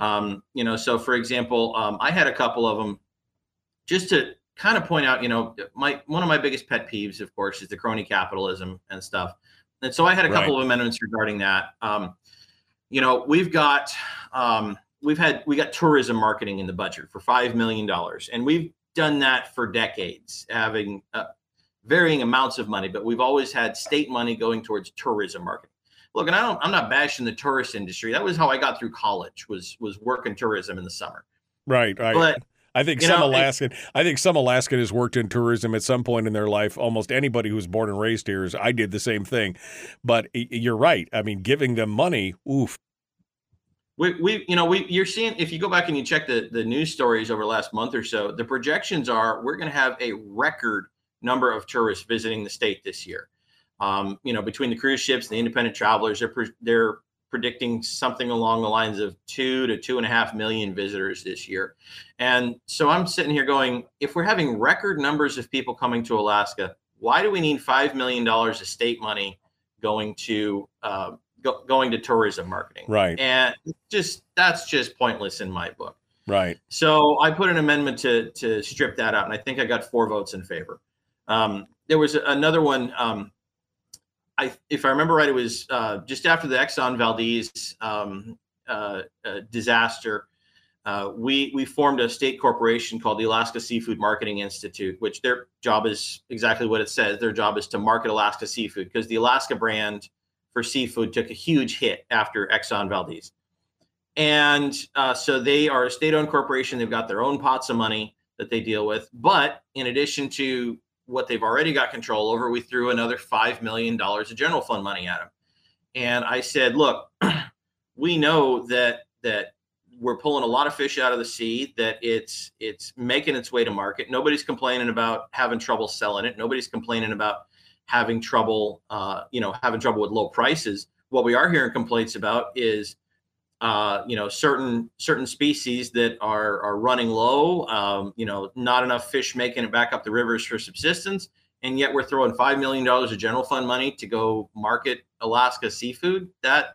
Um, you know, so for example, um, I had a couple of them just to kind of point out, you know, my one of my biggest pet peeves, of course, is the crony capitalism and stuff. And so I had a couple right. of amendments regarding that. Um, you know, we've got um, we've had we got tourism marketing in the budget for five million dollars, and we've done that for decades, having uh, varying amounts of money, but we've always had state money going towards tourism marketing. Look, and I don't, I'm not bashing the tourist industry. That was how I got through college was was working tourism in the summer. Right, right. But I think some know, Alaskan. It, I think some Alaskan has worked in tourism at some point in their life. Almost anybody who's born and raised here is. I did the same thing, but you're right. I mean, giving them money, oof, we, we you know we you're seeing if you go back and you check the the news stories over the last month or so the projections are we're going to have a record number of tourists visiting the state this year. Um, you know between the cruise ships and the independent travelers they're they're predicting something along the lines of two to two and a half million visitors this year. And so i'm sitting here going if we're having record numbers of people coming to alaska why do we need five million dollars of state money going to uh, go, going to tourism marketing. Right. And just that's just pointless in my book. Right. So I put an amendment to to strip that out, and I think I got four votes in favor. Um, there was another one. Um, I, if I remember right, it was uh, just after the Exxon Valdez um, uh, uh, disaster. Uh, we we formed a state corporation called the Alaska Seafood Marketing Institute, which their job is exactly what it says. Their job is to market Alaska seafood because the Alaska brand for seafood took a huge hit after Exxon Valdez. And uh, so they are a state owned corporation. They've got their own pots of money that they deal with. But in addition to what they've already got control over, we threw another $5 million of general fund money at them. And I said, look, we know that, that we're pulling a lot of fish out of the sea that it's it's making its way to market nobody's complaining about having trouble selling it nobody's complaining about having trouble, uh, you know, having trouble with low prices. What we are hearing complaints about is, uh, you know, certain certain species that are are running low. Um, you know, not enough fish making it back up the rivers for subsistence, and yet we're throwing five million dollars of general fund money to go market Alaska seafood. That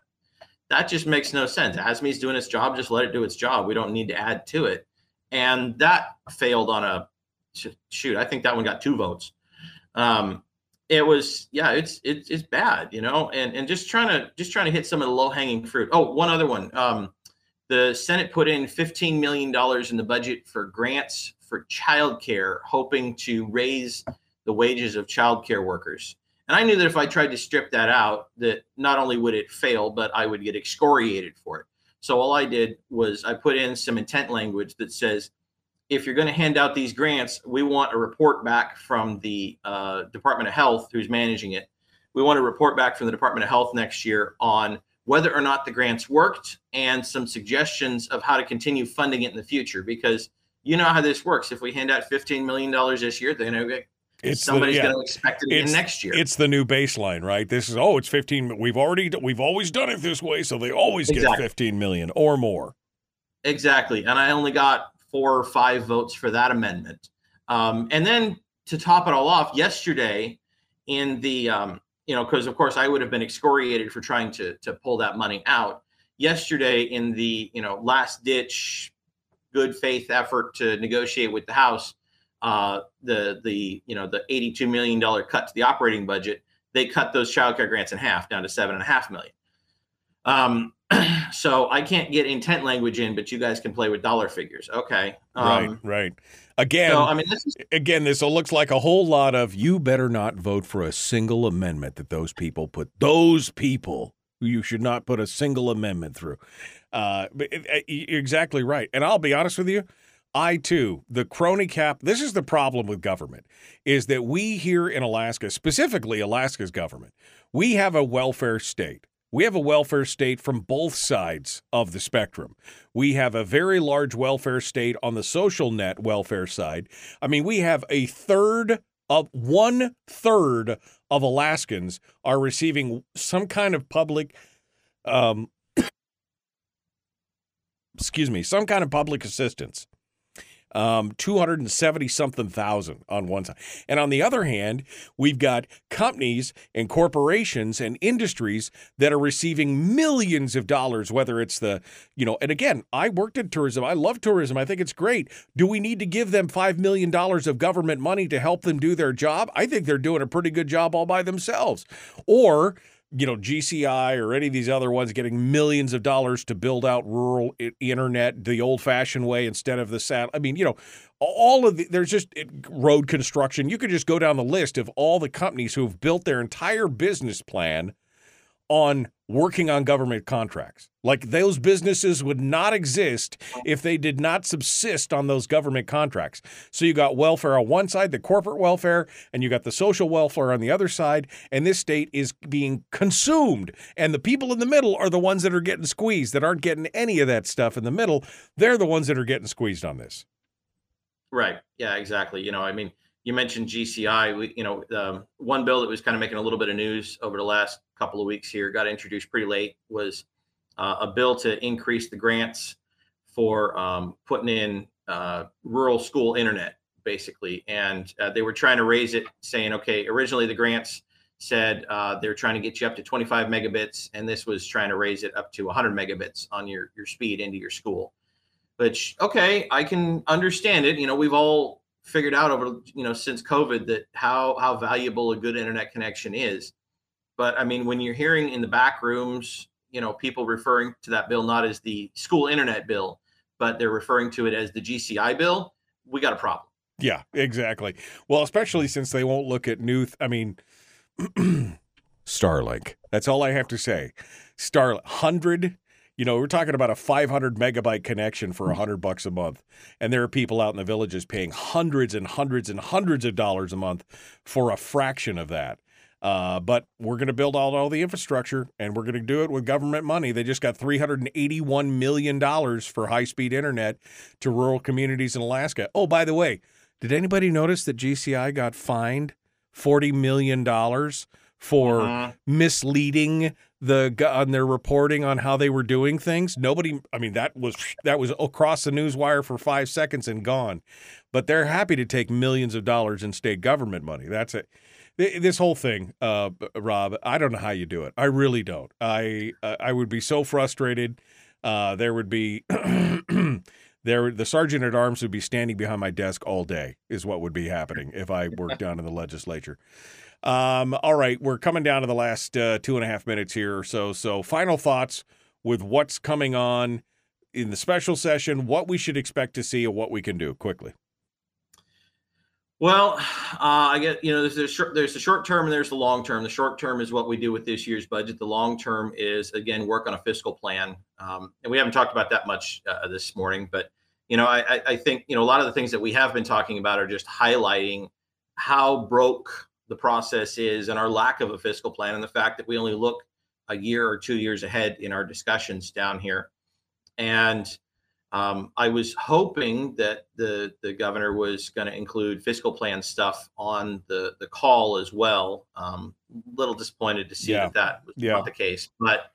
that just makes no sense. ASMI's doing its job. Just let it do its job. We don't need to add to it. And that failed on a shoot. I think that one got two votes. Um, it was yeah, it's it's it's bad, you know, and and just trying to just trying to hit some of the low hanging fruit. Oh, one other one. Um, the Senate put in fifteen million dollars in the budget for grants for childcare, hoping to raise the wages of childcare workers. And I knew that if I tried to strip that out, that not only would it fail, but I would get excoriated for it. So all I did was I put in some intent language that says, if you're going to hand out these grants, we want a report back from the uh, Department of Health, who's managing it. We want a report back from the Department of Health next year on whether or not the grants worked and some suggestions of how to continue funding it in the future. Because you know how this works. If we hand out $15 million this year, then okay, It's the- somebody's yeah. going to expect it again It's- next year. It's the new baseline, right? This is oh, it's 15. but We've already we've always done it this way, so they always Exactly. get 15 million or more. Exactly. And I only got four or five votes for that amendment. Um, and then to top it all off, yesterday in the, um, you know, because of course I would have been excoriated for trying to, to pull that money out. Yesterday in the, you know, last ditch good faith effort to negotiate with the House, uh, the, the, you know, the $82 million cut to the operating budget, they cut those childcare grants in half down to seven and a half million. Um, so I can't get intent language in, but you guys can play with dollar figures. Okay. right, Um, right. Again, so, I mean, this is again, this looks like a whole lot of you better not vote for a single amendment that those people put. Those people, you should not put a single amendment through. Uh, it- you're exactly right. And I'll be honest with you, I too, the crony cap. This is the problem with government: is that we here in Alaska, specifically Alaska's government, we have a welfare state. We have a welfare state from both sides of the spectrum. We have a very large welfare state on the social net welfare side. I mean, we have a third of one third of Alaskans are receiving some kind of public, um, excuse me, some kind of public assistance. Um, 270 something thousand on one side. And on the other hand, we've got companies and corporations and industries that are receiving millions of dollars, whether it's the, you know, and again, I worked in tourism. I love tourism. I think it's great. Do we need to give them $5 million of government money to help them do their job? I think they're doing a pretty good job all by themselves. Or, you know, GCI or any of these other ones getting millions of dollars to build out rural internet the old fashioned way instead of the sat. I mean, you know, all of the, there's just road construction. You could just go down the list of all the companies who have built their entire business plan on working on government contracts. Like those businesses would not exist if they did not subsist on those government contracts. So you got welfare on one side, the corporate welfare, and you got the social welfare on the other side, and this state is being consumed. And the people in the middle are the ones that are getting squeezed, that aren't getting any of that stuff in the middle. They're the ones that are getting squeezed on this. Right. Yeah, exactly. You know, I mean, you mentioned GCI. We, you know, one bill that was kind of making a little bit of news over the last couple of weeks here got introduced pretty late was uh, a bill to increase the grants for um, putting in uh, rural school internet, basically. And uh, they were trying to raise it, saying, okay, originally the grants said uh, they're trying to get you up to 25 megabits, and this was trying to raise it up to 100 megabits on your your speed into your school which okay i can understand it you know we've all figured out over you know since covid that how how valuable a good internet connection is but i mean when you're hearing in the back rooms you know people referring to that bill not as the school internet bill but they're referring to it as the gci bill we got a problem Yeah, exactly. Well, especially since they won't look at new. Th- I mean, Starlink. That's all I have to say. Starlink, hundred. You know, we're talking about a 500 megabyte connection for hundred bucks a month, and there are people out in the villages paying hundreds and hundreds and hundreds of dollars a month for a fraction of that. Uh, but we're going to build out all the infrastructure, and we're going to do it with government money. They just got 381 million dollars for high-speed internet to rural communities in Alaska. Oh, by the way, did anybody notice that GCI got fined forty million dollars for Mhm. misleading the on their reporting on how they were doing things? Nobody, I mean, that was that was across the news wire for five seconds and gone. But they're happy to take millions of dollars in state government money. That's it. This whole thing, uh, Robb, I don't know how you do it. I really don't. I uh, I would be so frustrated. Uh, there would be there the sergeant at arms would be standing behind my desk all day is what would be happening if I worked down in the legislature. Um, all right, we're coming down to the last uh, two and a half minutes here or so. So, final thoughts with what's coming on in the special session, what we should expect to see, and what we can do quickly. Well, uh, I get you know there's the short there's the short term and there's the long term. The short term is what we do with this year's budget. The long term is again work on a fiscal plan, um, and we haven't talked about that much uh, this morning. But you know, I, I think you know a lot of the things that we have been talking about are just highlighting how broke the process is and our lack of a fiscal plan, and the fact that we only look a year or two years ahead in our discussions down here. And um, I was hoping that the the governor was going to include fiscal plan stuff on the the call as well. Um, little disappointed to see Yeah. that that was Yeah. not the case, but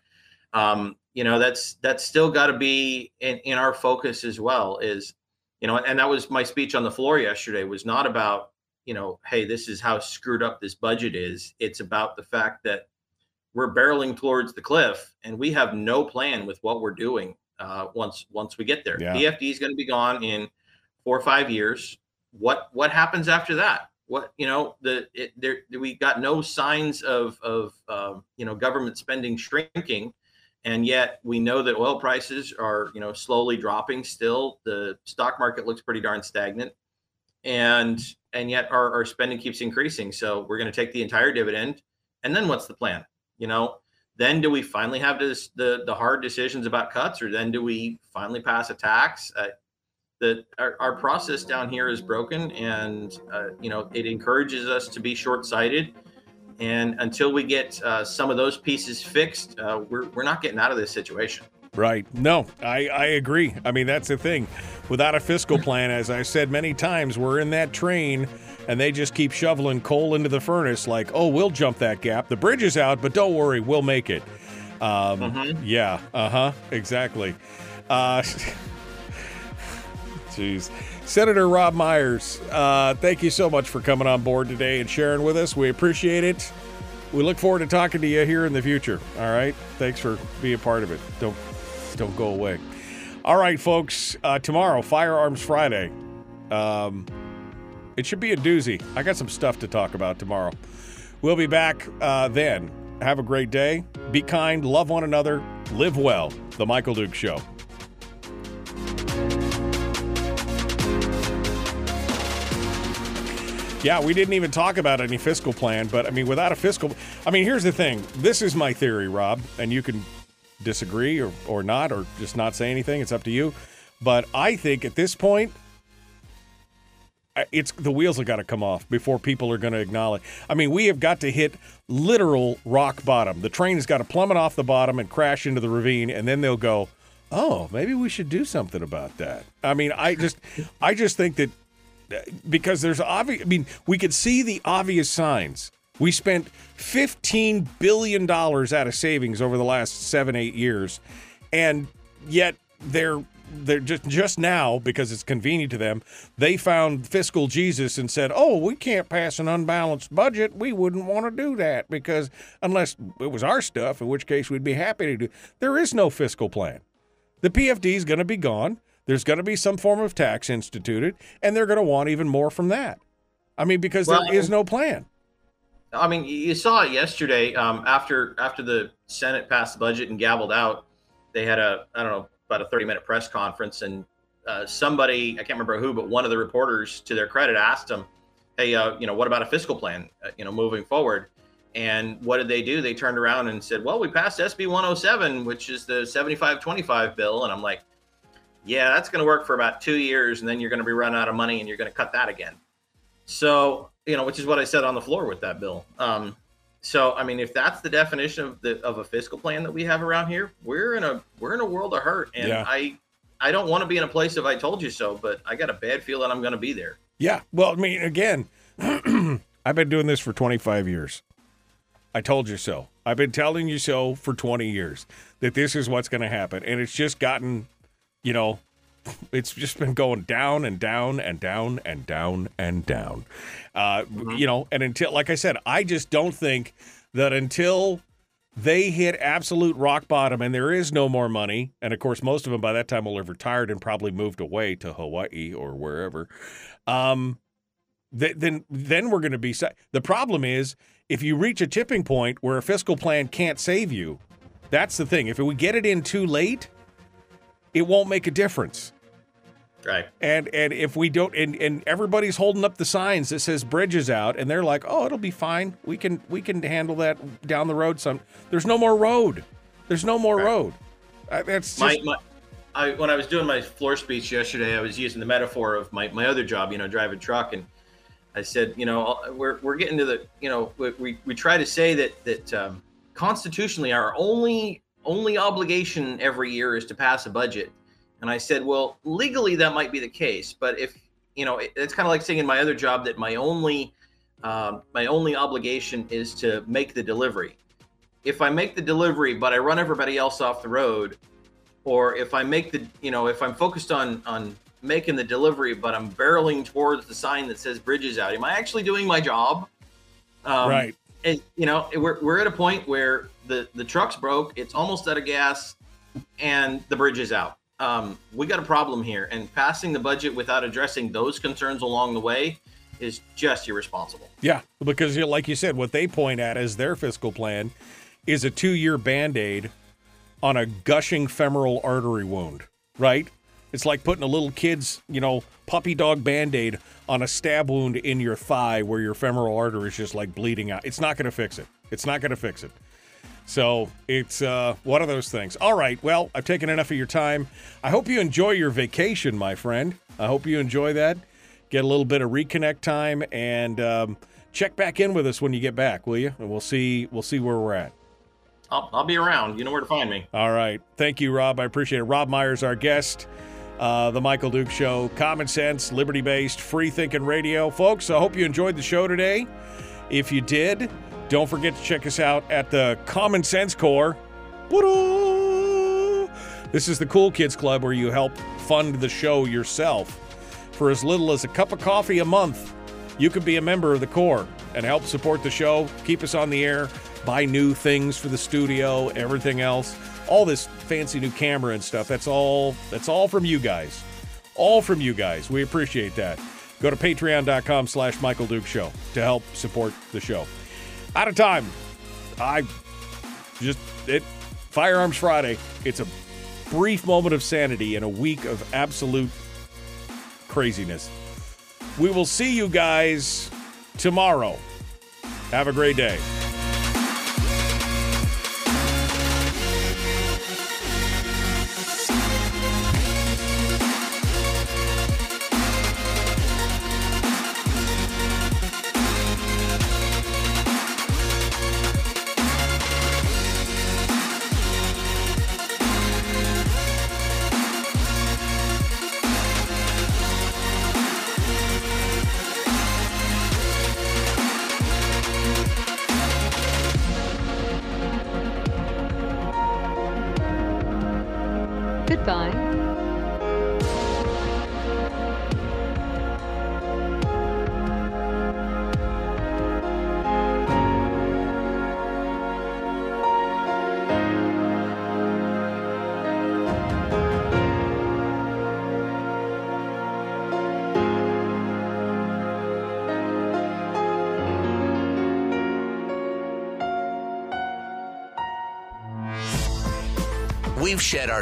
um, you know that's that's still got to be in, in our focus as well. Is you know, and that was my speech on the floor yesterday. Was not about you know, hey, this is how screwed up this budget is. It's about the fact that we're barreling towards the cliff, and we have no plan with what we're doing uh, once once we get there. Yeah. PFD is going to be gone in four or five years. What what happens after that? What you know the it, there we got no signs of of um, you know government spending shrinking, and yet we know that oil prices are you know slowly dropping. Still, the stock market looks pretty darn stagnant, and and yet our, our spending keeps increasing. So we're going to take the entire dividend, and then what's the plan? You know, then do we finally have this, the the hard decisions about cuts, or then do we finally pass a tax? Uh, our, our process down here is broken, and uh, you know it encourages us to be short sighted. And until we get uh, some of those pieces fixed, uh, we're we're not getting out of this situation. Right. No, I, I agree. I mean, that's the thing. Without a fiscal plan, as I said many times, we're in that train and they just keep shoveling coal into the furnace like, oh, we'll jump that gap. The bridge is out, but don't worry, we'll make it. Um, Yeah. Uh huh. Exactly. Uh, Jeez. Senator Robb Myers, uh, thank you so much for coming on board today and sharing with us. We appreciate it. We look forward to talking to you here in the future. All right. Thanks for being a part of it. Don't don't go away. All right, folks. Uh, tomorrow, Firearms Friday. Um, it should be a doozy. I got some stuff to talk about tomorrow. We'll be back uh, then. Have a great day. Be kind. Love one another. Live well. The Michael Duke Show. Yeah, we didn't even talk about any fiscal plan, but I mean, without a fiscal, I mean, here's the thing. This is my theory, Robb, and you can disagree or, or not, or just not say anything. It's up to you. But I think at this point, it's the wheels have got to come off before people are going to acknowledge. I mean, we have got to hit literal rock bottom. The train has got to plummet off the bottom and crash into the ravine, and then they'll go, "Oh, maybe we should do something about that." I mean, I just, I just think that because there's obvious. I mean, we could see the obvious signs. We spent fifteen billion dollars out of savings over the last seven, eight years, and yet they're they're just just now because it's convenient to them. They found fiscal Jesus and said, "Oh, we can't pass an unbalanced budget. We wouldn't want to do that because unless it was our stuff, in which case we'd be happy to do." There is no fiscal plan. The PFD is going to be gone. There's going to be some form of tax instituted, and they're going to want even more from that. I mean, because Well, there is no plan. I mean, you saw it yesterday. Um, after after the Senate passed the budget and gavelled out, they had a I don't know about a thirty minute press conference, and uh, somebody I can't remember who, but one of the reporters, to their credit, asked them, "Hey, uh, you know, what about a fiscal plan? Uh, you know, moving forward?" And what did they do? They turned around and said, "Well, we passed SB 107, which is the 7525 bill," and I'm like, "Yeah, that's going to work for about two years, and then you're going to be running out of money, and you're going to cut that again." So, you know, which is what I said on the floor with that bill. Um, so, I mean, if that's the definition of the of a fiscal plan that we have around here, we're in a we're in a world of hurt, and Yeah. I I don't want to be in a place if I told you so, but I got a bad feeling I'm going to be there. Yeah. Well, I mean, again, I've been doing this for 25 years. I told you so. I've been telling you so for 20 years that this is what's going to happen. And it's just gotten, you know, it's just been going down and down and down and down and down. Uh, You know, and until, like I said, I just don't think that until they hit absolute rock bottom and there is no more money, and of course, most of them by that time will have retired and probably moved away to Hawaii or wherever. Um, th- then then we're going to be. Sa- the problem is if you reach a tipping point where a fiscal plan can't save you, that's the thing. If we get it in too late, it won't make a difference. Right. And and if we don't and, and everybody's holding up the signs that says bridges out and they're like, "Oh, it'll be fine. We can we can handle that down the road some." There's no more road. There's no more road. Uh, That's my, just my I, when I was doing my floor speech yesterday, I was using the metaphor of my, my other job, you know, driving a truck, and I said, you know, we're, we're getting to the, you know, we, we, we try to say that that um, constitutionally our only only obligation every year is to pass a budget, and I said, well, legally that might be the case, but if you know, it, it's kind of like saying in my other job that my only um, my only obligation is to make the delivery. If I make the delivery, but I run everybody else off the road, or if I make the, you know, if I'm focused on on making the delivery, but I'm barreling towards the sign that says bridges out, am I actually doing my job? Um, right. And you know, we're we're at a point where the the truck's broke, it's almost out of gas, and the bridge is out. Um, we got a problem here, and passing the budget without addressing those concerns along the way is just irresponsible. Yeah, because you know, like you said, what they point at as their fiscal plan is a two-year band-aid on a gushing femoral artery wound, right? It's like putting a little kid's, you know, puppy dog band-aid on a stab wound in your thigh where your femoral artery is just like bleeding out. It's not going to fix it. It's not going to fix it. So it's uh, one of those things. All right. Well, I've taken enough of your time. I hope you enjoy your vacation, my friend. I hope you enjoy that. Get a little bit of reconnect time and um, check back in with us when you get back, will you? And we'll see. We'll see where we're at. I'll, I'll be around. You know where to find me. All right. Thank you, Robb. I appreciate it. Robb Myers, our guest. Uh, the Michael Duke Show, common sense, liberty based, free thinking radio. Folks, I hope you enjoyed the show today. If you did, don't forget to check us out at the Common Sense Core. This is the Cool Kids Club where you help fund the show yourself. For as little as a cup of coffee a month, you can be a member of the Core and help support the show, keep us on the air, buy new things for the studio, everything else. All this fancy new camera and stuff. That's all that's all from you guys. All from you guys. We appreciate that. Go to patreon.com slash Michael Duke Show to help support the show. Out of time. I just it Firearms Friday. It's a brief moment of sanity in a week of absolute craziness. We will see you guys tomorrow. Have a great day.